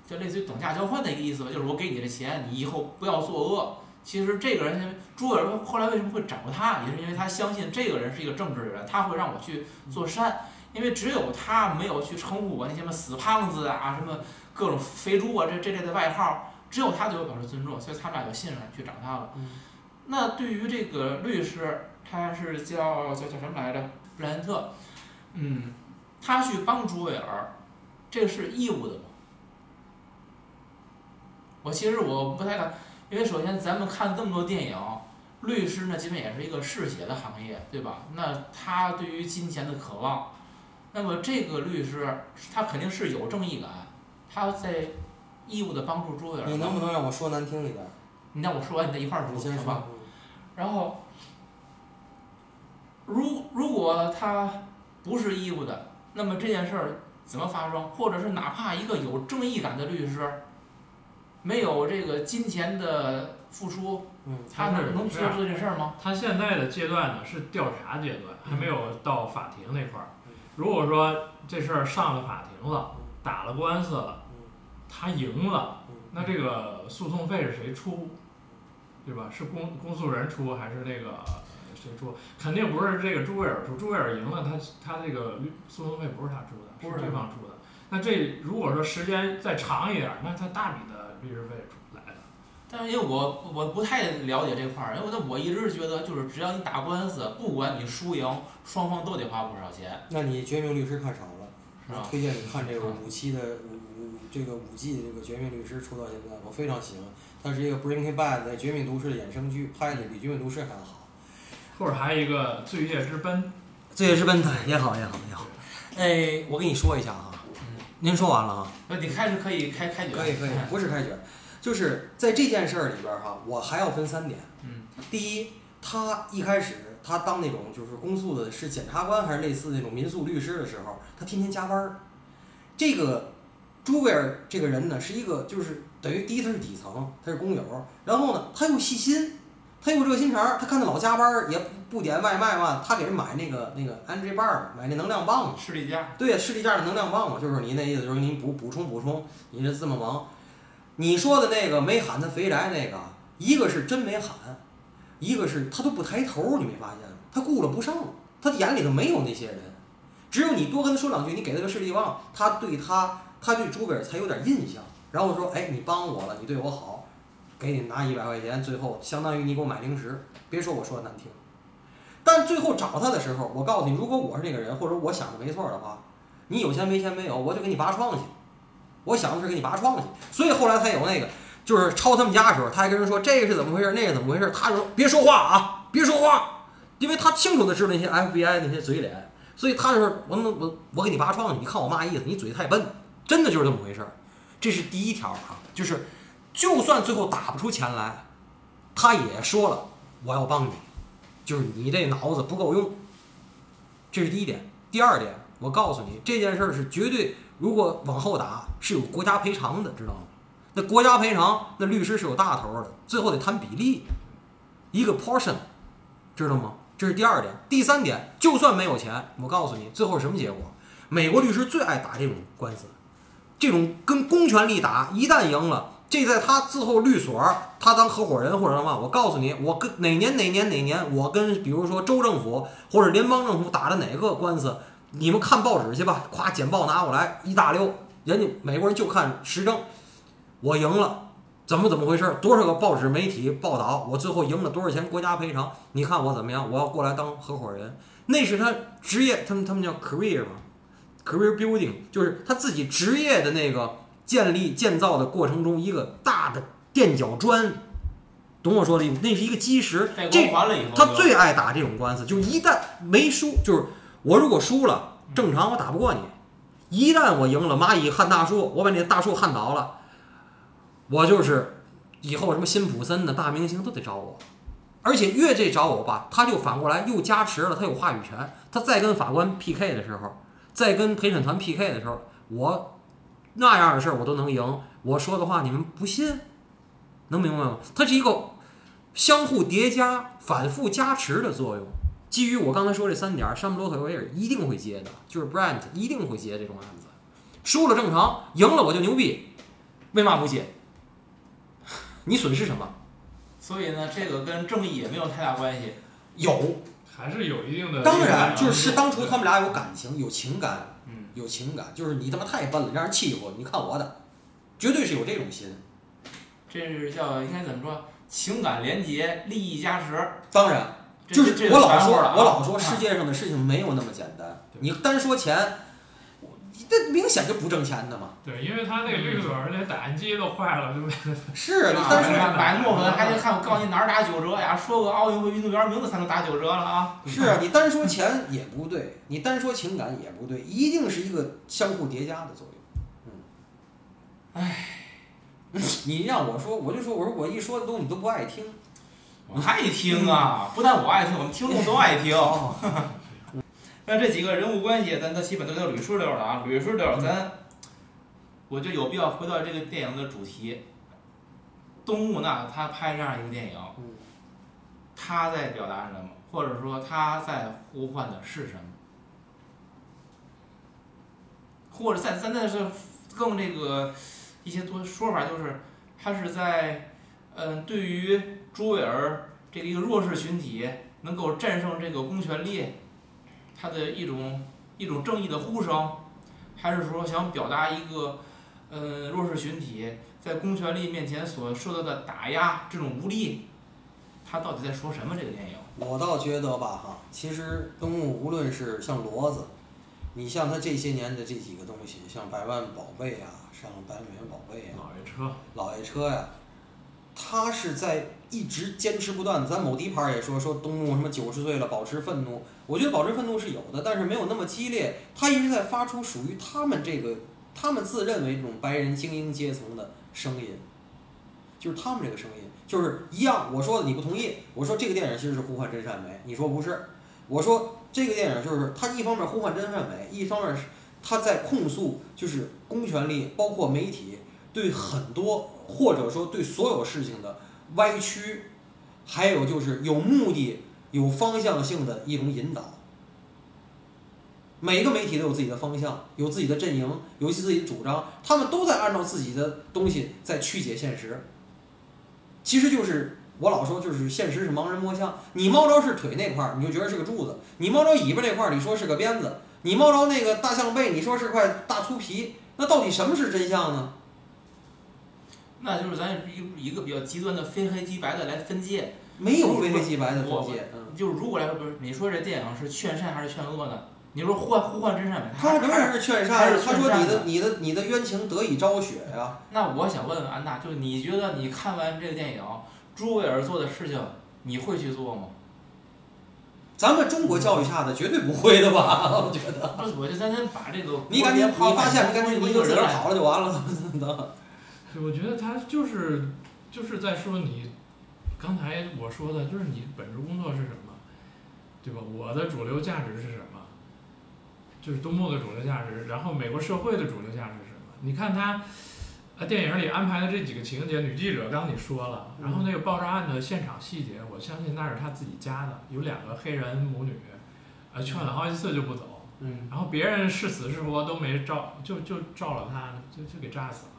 就类似于等价交换的一个意思吧，就是我给你的钱，你以后不要作恶。其实这个人，朱维尔后来为什么会找他，也是因为他相信这个人是一个正直的人，他会让我去做善。因为只有他没有去称呼我那些什么死胖子啊，什么各种肥猪啊这这类的外号，只有他对我表示尊重，所以他们俩有信任去找他了。嗯那对于这个律师，他是叫叫叫什么来着？布莱恩特，嗯，他去帮朱维尔，这是义务的吗？我其实我不太敢，因为首先咱们看这么多电影，律师呢基本也是一个嗜血的行业，对吧？那他对于金钱的渴望，那么这个律师他肯定是有正义感，他在义务的帮助朱维尔。你能不能让我说难听一点？你让我说完，你再一块儿说，行吧？。然后，如如果他不是义务的，那么这件事儿怎么发生？或者是哪怕一个有正义感的律师，没有这个金钱的付出，嗯，他能能是这样做这事儿吗？他现在的阶段呢是调查阶段，还没有到法庭那块儿嗯。如果说这事儿上了法庭了嗯，打了官司了，他赢了，嗯那这个诉讼费是谁出？对吧？是公公诉人出还是那个谁出？肯定不是这个朱维尔出。朱维尔赢了，他他这个律诉讼费不是他出的，不是是对方出的。那这如果说时间再长一点儿，那他大笔的律师费出来的。但是因为我我不太了解这块儿，因为我我一直觉得就是只要你打官司，不管你输赢，双方都得花不少钱，那你《绝命律师》看少了，是吧？推荐你看这个五期的这个五季的这个《绝命律师》出到现在，我非常喜欢。它是一个 Breaking Bad 的《绝命毒师》的衍生剧，拍的比《绝命毒师》还要好。或者还有一个《罪业之奔》，罪业之奔也好也好也好。哎，我跟你说一下哈，嗯，您说完了啊？那你开始可以开开卷，可以可以，嗯不是开卷，就是在这件事儿里边儿哈，我还要分三点。嗯，第一，他一开始他当那种就是公诉的是检察官还是类似那种民诉律师的时候，他天天加班儿。这个朱维尔这个人呢，是一个就是等于第一他是底层，他是工友，然后呢他又细心，他又热心肠，他看他老加班儿也不不点外卖嘛，他给人买那个那个 energy bar 买那能量棒嘛。士力架，对，士力架的能量棒嘛，就是你那意思，就是你补补充补充，你这这么忙。你说的那个没喊他肥宅那个，一个是真没喊，一个是他都不抬头，你没发现吗？他顾了不上，他眼里头没有那些人，只有你多跟他说两句，你给他个士力棒，他对他，他对朱贝尔才有点印象。然后说，哎，你帮我了，你对我好，给你拿一百块钱，最后相当于你给我买零食。别说我说的难听，但最后找他的时候，我告诉你，如果我是这个人，或者我想的没错的话，你有钱没钱没有，我就给你拔创去。我想的是给你拔创去，所以后来才有那个，就是抄他们家的时候，他还跟人说这个是怎么回事，那个怎么回事，他就说别说话啊，别说话，因为他清楚的知道那些 FBI 那些嘴脸，所以他就说我我我给你拔创去，你看我嘛意思，你嘴太笨，真的就是这么回事儿。这是第一条啊，就是就算最后打不出钱来，他也说了我要帮你，就是你这脑子不够用，这是第一点。第二点，我告诉你这件事儿是绝对。如果往后打是有国家赔偿的，知道吗？那国家赔偿，那律师是有大头的，最后得谈比例，一个 portion，知道吗？这是第二点。第三点，就算没有钱，我告诉你，最后是什么结果？美国律师最爱打这种官司，这种跟公权力打，一旦赢了，这在他之后律所，他当合伙人或者什么，我告诉你，我跟哪年哪年哪年，我跟比如说州政府或者联邦政府打的哪个官司。你们看报纸去吧，咵简报拿过来一大溜，人家美国人就看时政，我赢了，怎么怎么回事？多少个报纸媒体报道，我最后赢了多少钱？国家赔偿？你看我怎么样？我要过来当合伙人，那是他职业，他们他们叫 career 嘛，career building，就是他自己职业的那个建立建造的过程中一个大的垫脚砖，懂我说的意思？那是一个基石，这他最爱打这种官司，就一旦没输，就是我如果输了，正常我打不过你；一旦我赢了，蚂蚁撼大树，我把那大树撼倒了，我就是以后什么辛普森的大明星都得找我。而且越这找我吧，他就反过来又加持了，他有话语权。他再跟法官 PK 的时候，再跟陪审团 PK 的时候，我那样的事儿我都能赢。我说的话你们不信，能明白吗？它是一个相互叠加、反复加持的作用。基于我刚才说这三点儿，山姆洛特维尔一定会接的，就是 Brent 一定会接这种案子。输了正常，赢了我就牛逼，为嘛不接？你损失什么？所以呢，这个跟正义也没有太大关系。有，还是有一定的。当然就是是当初他们俩有感情、有情感、嗯，有情感，就是你他妈太笨了，让人欺负，你看我的，绝对是有这种心。这是叫应该怎么说？情感连结，利益加持。当然，就是我老说，我老说啊世界上的事情没有那么简单。你单说钱，你这明显就不挣钱的嘛。对，因为他那个律所那打印机都坏了，就为 *laughs* 了是啊，你啊单说说买墨粉还得看我告诉你哪儿打九折呀？说个奥运会运动员名字才能打九折了啊！是啊，你单说钱也不对，你单说情感也不对，一定是一个相互叠加的作用。嗯，唉，*laughs* 你让我说，我就说，我说我一说的东西你都不爱听。我爱听啊，不但我爱听，我们听众都爱听。*laughs* 哦，那这几个人物关系，咱都基本都叫捋顺溜了啊，捋顺溜，咱我就有必要回到这个电影的主题。东木呢，他拍这样一个电影，嗯他在表达什么，或者说他在呼唤的是什么？或者在咱那是更这个一些多说法，就是他是在嗯、对于朱维尔这个一个弱势群体能够战胜这个公权力，他的一种一种正义的呼声，还是说想表达一个嗯、弱势群体在公权力面前所受到的打压这种无力？他到底在说什么？这个电影？我倒觉得吧哈，其实东木无论是像骡子，你像他这些年的这几个东西，像百万宝贝啊，像百美元宝贝啊，老爷车，老爷车呀、他是在一直坚持不断的。咱某地盘也说说东木什么九十岁了保持愤怒，我觉得保持愤怒是有的，但是没有那么激烈。他一直在发出属于他们这个他们自认为这种白人精英阶层的声音，就是他们这个声音，就是一样。我说的你不同意，我说这个电影其实是呼唤真善美，你说不是，我说这个电影就是他一方面呼唤真善美，一方面是他在控诉就是公权力，包括媒体对很多或者说对所有事情的歪曲，还有就是有目的、有方向性的一种引导。每个媒体都有自己的方向，有自己的阵营，有自己的主张，他们都在按照自己的东西在曲解现实。其实就是我老说，就是现实是盲人摸象。你摸着是腿那块，你就觉得是个柱子；你摸着尾巴那块，你说是个鞭子；你摸着那个大象背，你说是块大粗皮。那到底什么是真相呢？那就是咱一一个比较极端的非黑即白的来分界。没有非黑即白的分我界。嗯，就是如果来说，不是你说这电影是劝善还是劝恶呢？你说呼唤呼唤真善美，他仍然是劝善。他说你的你的你的冤情得以昭雪呀、那我想问问安娜，就是你觉得你看完这个电影，朱维尔做的事情，你会去做吗？咱们中国教育下的绝对不会的吧？我觉得。不是，我就咱先把这个你赶紧，你发现你赶紧一个人跑了就完了。对我觉得他就是就是在说你刚才我说的，就是你本职工作是什么，对吧？我的主流价值是什么？就是东木的主流价值，然后美国社会的主流价值是什么？你看他，呃，电影里安排的这几个情节，女记者刚刚你说了，然后那个爆炸案的现场细节，我相信那是他自己加的，有两个黑人母女，呃，劝了好几次就不走，嗯，然后别人是死是活都没照，就就照了他，就就给炸死了。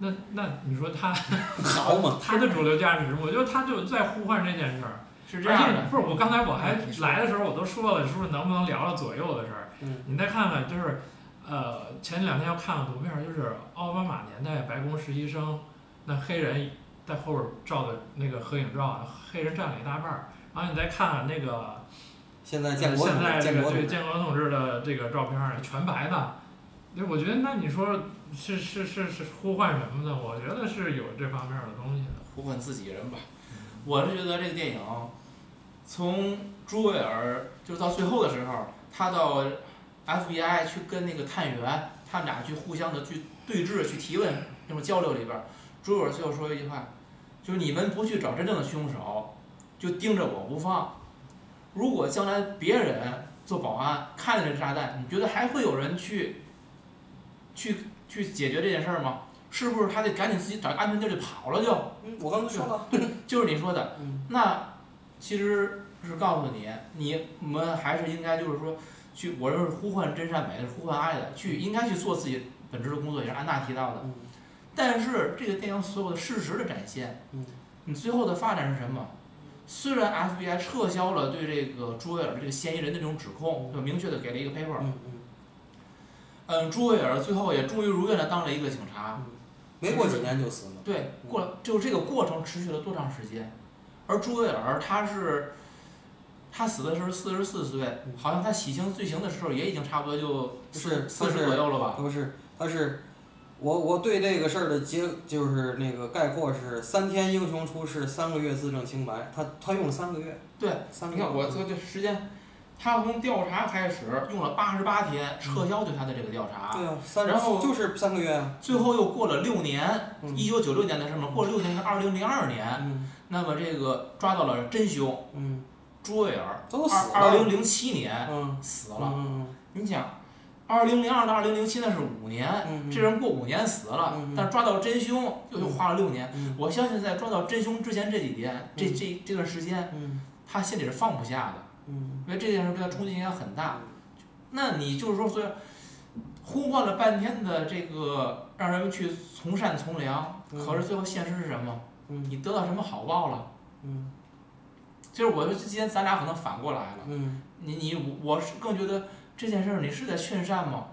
那那你说他 *laughs* 好嘛。他的主流价值，我觉得他就在呼唤这件事儿。是这样的，而且不是我刚才我还来的时候我都说了，是不是能不能聊聊左右的事儿？嗯你再看看，就是呃前两天我看了图片儿，就是奥巴马年代白宫实习生，那黑人在后边儿照的那个合影照，黑人占了一大半儿。然后你再看看那个现在呃建国现在这个建国同志，对建国同志的这个照片儿全白的，对，我觉得那你说是是是是呼唤什么呢？我觉得是有这方面儿的东西的。呼唤自己人吧。我是觉得这个电影，从朱维尔就是到最后的时候，他到 FBI 去跟那个探员，他们俩去互相的去对峙、去提问那种交流里边，朱维尔最后说一句话，就是你们不去找真正的凶手，就盯着我不放。如果将来别人做保安看见这炸弹，你觉得还会有人去去去解决这件事儿吗？是不是他得赶紧自己找个安全地儿就跑了就？嗯，我刚才说了，就是你说的，嗯那其实是告诉你，你们还是应该就是说，去我是呼唤真善美，是呼唤爱的，去应该去做自己本职的工作，也是安娜提到的。嗯但是这个电影所有的事实的展现，嗯你最后的发展是什么？虽然 FBI 撤销了对这个朱维尔这个嫌疑人的这种指控，就明确的给了一个 paper，嗯朱维尔最后也终于如愿的当了一个警察，没过几年就死了。对，过了就是这个过程持续了多长时间？而朱维尔他是，他死的时候四十四岁，嗯好像他洗清罪行的时候也已经差不多就是四十左右了吧？不是，他是我我对这个事儿的结就是那个概括是三天英雄出世，三个月自证清白。他他用了三个月，对，三个月。你看我这这时间，他从调查开始用了八十八天撤销对他的这个调查，对啊，三然后就是三个月啊。最后又过了六年，嗯一九九六年的事嘛，过了六年是二零零二年，嗯那么这个抓到了真凶嗯，朱维尔，都死了。二二零零七年嗯死了。嗯你想，二零零二到二零零七那是五年，嗯这人过五年死了，但抓到真凶又又花了六年。嗯我相信在抓到真凶之前这几天，这嗯这这段时间，嗯他心里是放不下的，嗯因为这件事对他冲击影响很大。那你就是说，虽然呼唤了半天的这个让人们去从善从良，嗯可是最后现实是什么？嗯你得到什么好报了？嗯就是我说今天咱俩可能反过来了，嗯你你我是更觉得这件事儿你是在劝善吗？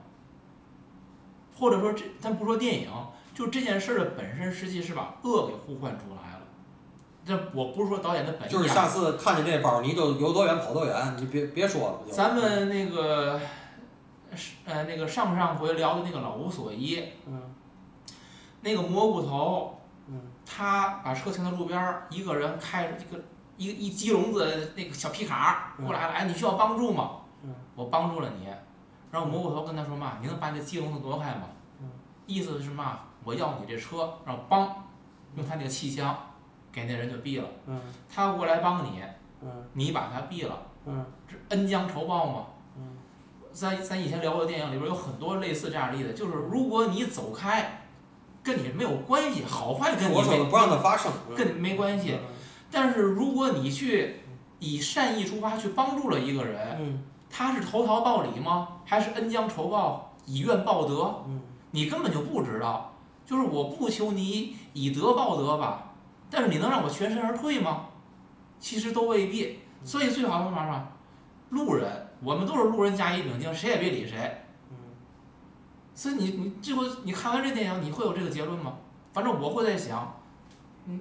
或者说这咱不说电影，就这件事儿的本身实际是把恶给呼唤出来了。这我不是说导演的本意啊，就是下次看见这包，你就游多远跑多远，你别别说了。就咱们那个是呃那个上上回聊的那个老无所依，嗯那个蘑菇头，嗯他把车停在路边儿，一个人开着一个一一鸡笼子的那个小皮卡过来了，哎，你需要帮助吗？嗯我帮助了你。然后蘑菇头跟他说嘛，你能把那鸡笼子挪开吗？嗯意思是嘛，我要你这车，然后帮用他那个气枪给那人就毙了。嗯他过来帮你，嗯你把他毙了，嗯这恩将仇报吗？嗯咱咱以前聊过的电影里边有很多类似这样的例子，就是如果你走开，跟你没有关系，好坏跟你没不让它发生。嗯跟你没关系。但是如果你去以善意出发去帮助了一个人，嗯他是投桃报李吗？还是恩将仇报、以怨报德？嗯你根本就不知道。就是我不求你以德报德吧，但是你能让我全身而退吗？其实都未必。所以最好的方法？路人，我们都是路人甲乙丙丁，谁也别理谁。嗯所以你你最后你看完这电影，你会有这个结论吗？反正我会在想，嗯，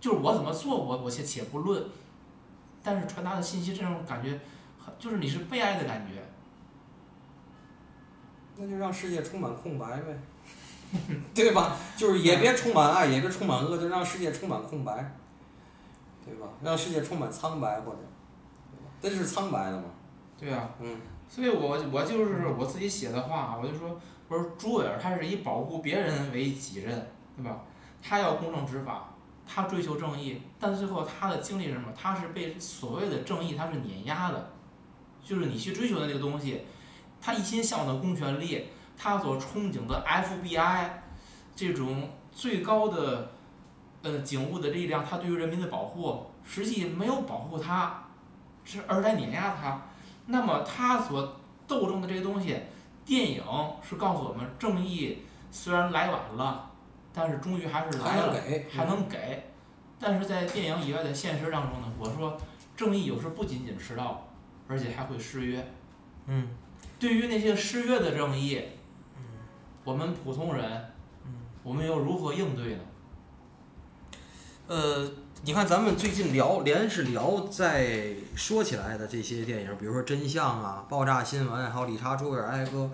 就是我怎么做，我我且且不论，但是传达的信息这种感觉，就是你是被爱的感觉。那就让世界充满空白呗，*laughs* 对吧？就是也别充满爱，也别充满恶，就让世界充满空白，对吧？让世界充满苍白或者，对吧？这是苍白的嘛？对啊，嗯所以我我就是我自己写的话，我就说，我说朱伟尔他是以保护别人为己任，对吧？他要公正执法，他追求正义，但最后他的经历是什么？他是被所谓的正义他是碾压的，就是你去追求的那个东西，他一心向往的公权力，他所憧憬的 FBI 这种最高的呃警务的力量，他对于人民的保护，实际没有保护他，是而来碾压他。那么他所斗争的这些东西，电影是告诉我们，正义虽然来晚了，但是终于还是来了，还能给，还能给。但是在电影以外的现实当中呢，我说正义有时不仅仅迟到，而且还会失约。嗯对于那些失约的正义，我们普通人，我们又如何应对呢？呃，你看咱们最近聊，连是聊在说起来的这些电影，比如说《真相》啊、《爆炸新闻》，还有《理查·朱维尔哀歌》，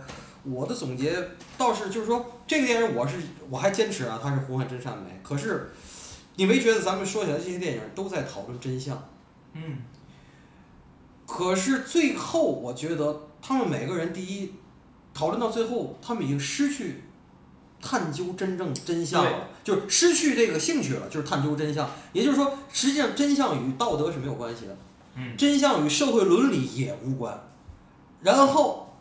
我的总结倒是就是说，这个电影我是我还坚持啊，它是呼唤真善美。可是，你没觉得咱们说起来这些电影都在讨论真相？嗯，可是最后，我觉得他们每个人，第一，讨论到最后，他们已经失去探究真正真相了，就是失去这个兴趣了，就是探究真相。也就是说，实际上真相与道德是没有关系的，嗯真相与社会伦理也无关。然后，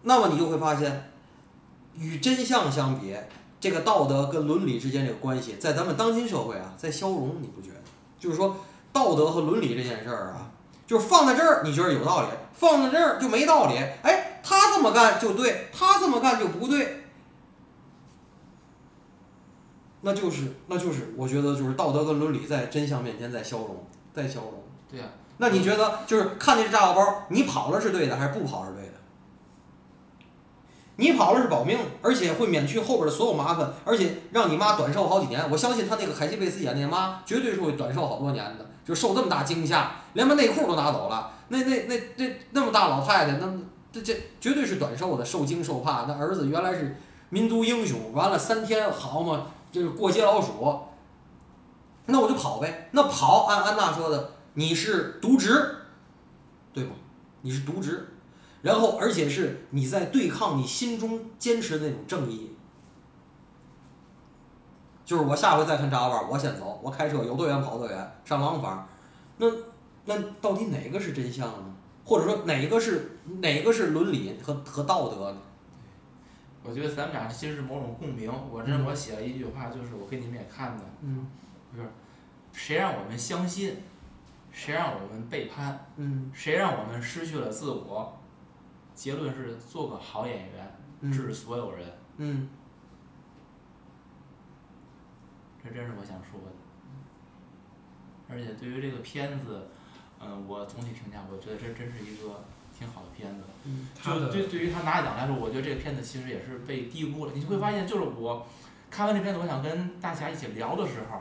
那么你就会发现，与真相相比，这个道德跟伦理之间这个关系，在咱们当今社会啊，在消融，你不觉得？就是说，道德和伦理这件事儿啊，就是放在这儿你觉得有道理，放在这儿就没道理。哎，他这么干就对，他这么干就不对。那就是，那就是，我觉得就是道德跟伦理在真相面前在消融，在消融。对呀、那你觉得就是看见这炸药包，你跑了是对的还是不跑是对的？你跑了是保命，而且会免去后边的所有麻烦，而且让你妈短寿好几年。我相信他那个凯西贝斯演那妈绝对是会短寿好多年的，就受这么大惊吓，连把内裤都拿走了。那那那那那么大老太太，那么这这绝对是短寿的，受惊受怕。那儿子原来是民族英雄，完了三天好嘛，就是过街老鼠。那我就跑呗。那跑，按安娜说的，你是渎职，对吗？你是渎职，然后而且是你在对抗你心中坚持的那种正义。就是我下回再看闸弯，我先走，我开车有多远跑多远，上廊坊。那那到底哪个是真相呢？或者说哪一个是哪一个是伦理和和道德呢？我觉得咱们俩其实是某种共鸣。我这我写了一句话，就是我给你们也看的，嗯就是谁让我们相信，谁让我们背叛，嗯谁让我们失去了自我？结论是做个好演员，治所有人。嗯这真是我想说的。而且对于这个片子，嗯，我总体评价，我觉得这真是一个挺好的片子。嗯就对对于他拿奖来说，我觉得这个片子其实也是被低估了。你会发现，就是我看完这片子，我想跟大家一起聊的时候，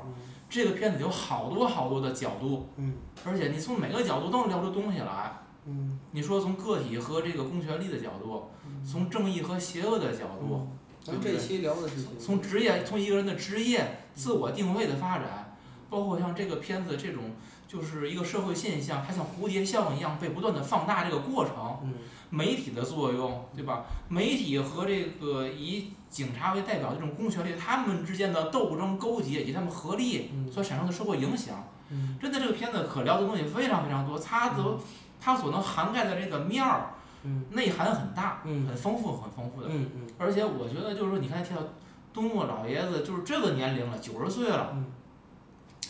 这个片子有好多好多的角度，嗯而且你从每个角度都能聊出东西来。嗯你说从个体和这个公权力的角度，从正义和邪恶的角度，咱们这期聊的是从职业，从一个人的职业自我定位的发展，包括像这个片子这种，就是一个社会现象，它像蝴蝶效应一样被不断的放大这个过程，嗯。媒体的作用，对吧？媒体和这个以警察为代表的这种公权力，他们之间的斗争勾结以及他们合力嗯所产生的社会影响，嗯。真的这个片子可聊的东西非常非常多，它都它所能涵盖的这个面儿嗯。内涵很大，嗯。很丰富很丰富的。嗯嗯。而且我觉得就是说，你刚才提到东木老爷子，就是这个年龄了，九十岁了，嗯。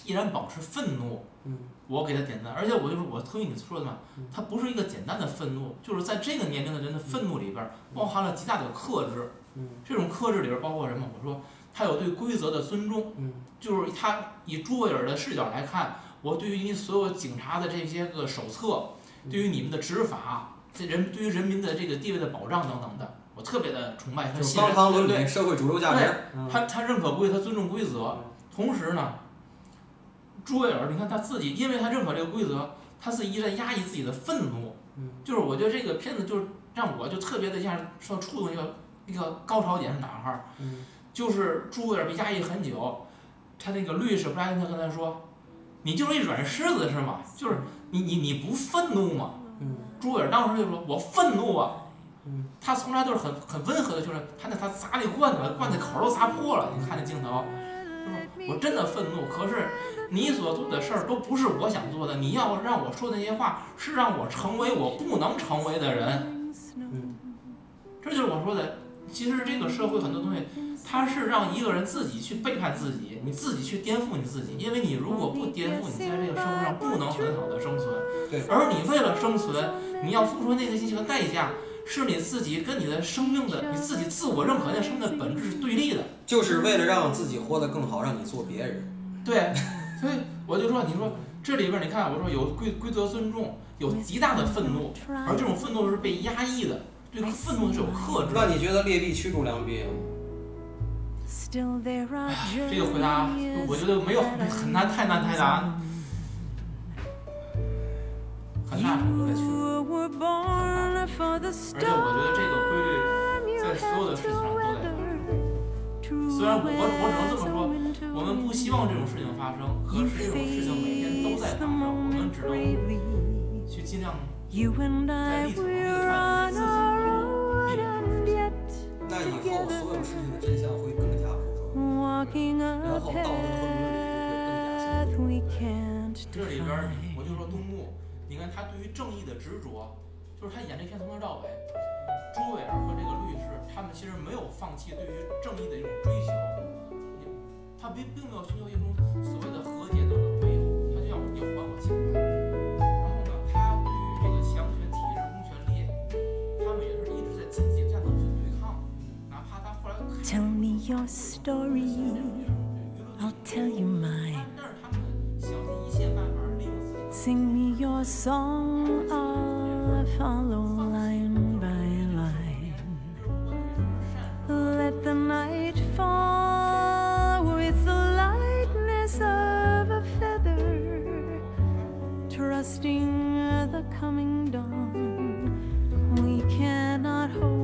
依然保持愤怒，嗯我给他点赞。而且我就是我同意你说的嘛嗯，他不是一个简单的愤怒，就是在这个年龄的人的愤怒里边儿，包含了极大的克制。嗯这种克制里边儿包括什么？我说他有对规则的尊重，嗯就是他以朱维尔的视角来看，我对于你所有警察的这些个手册，对于你们的执法，这人对于人民的这个地位的保障等等的，我特别的崇拜和就是信任。纲常伦对理、社会主流价值。嗯他他认可规则，他尊重规则，同时呢，朱维尔，你看他自己，因为他认可这个规则，他自己一直在压抑自己的愤怒。嗯就是我觉得这个片子就是让我就特别的像受触动一个一个高潮点是哪儿哈？嗯就是朱维尔被压抑很久，他那个律师布莱恩特跟他说：“你就是一软柿子是吗？就是你你你不愤怒吗？”嗯朱维尔当时就说：“我愤怒啊！”嗯他从来都是很很温和的，就是他那他砸那罐子，罐子口儿都砸破了。你看那镜头，就是我真的愤怒。可是你所做的事儿都不是我想做的，你要让我说的那些话是让我成为我不能成为的人。嗯这就是我说的，其实这个社会很多东西，它是让一个人自己去背叛自己，你自己去颠覆你自己，因为你如果不颠覆，你在这个社会上不能很好的生存。对而你为了生存，你要付出那个信息和代价，是你自己跟你的生命的、你自己自我认可那生命的本质是对立的。就是为了让自己活得更好，让你做别人。对，所以我就说，你说这里边你看，我说有规规则尊重，有极大的愤怒，而这种愤怒是被压抑的，对愤怒是有克制的。那你觉得劣币驱逐良币吗？这个回答，我觉得没有很难，太难太难，很大程度的驱逐。而且我觉得这个规律在所有的事情上都在发生。虽然我我我只能这么说，我们不希望这种事情发生，可是这种事情每天都在发生，我们只能去尽量在力所能及的范围内自己能够避免这种事情。那以后所有事情的真相会更加透彻，然后道德和伦理会更加清晰。这里边儿我就说东木，你看他对于正义的执着，就是他演这片从头到尾，朱维尔和这个律师，他们其实没有放弃对于正义的一种追求，也他并并没有寻求一种所谓的和解等等，没有，他就要你要还我清白。然后呢，他对于这个强权体制、公权力，他们也是一直在积极战斗去对抗，哪怕他后来开 Tell me your story, I'll tell you mine. 但是他们想尽一切办法 Sing me your song, I'll follow line by line. Let the night fall with the lightness of a feather, trusting the coming dawn. We cannot hold.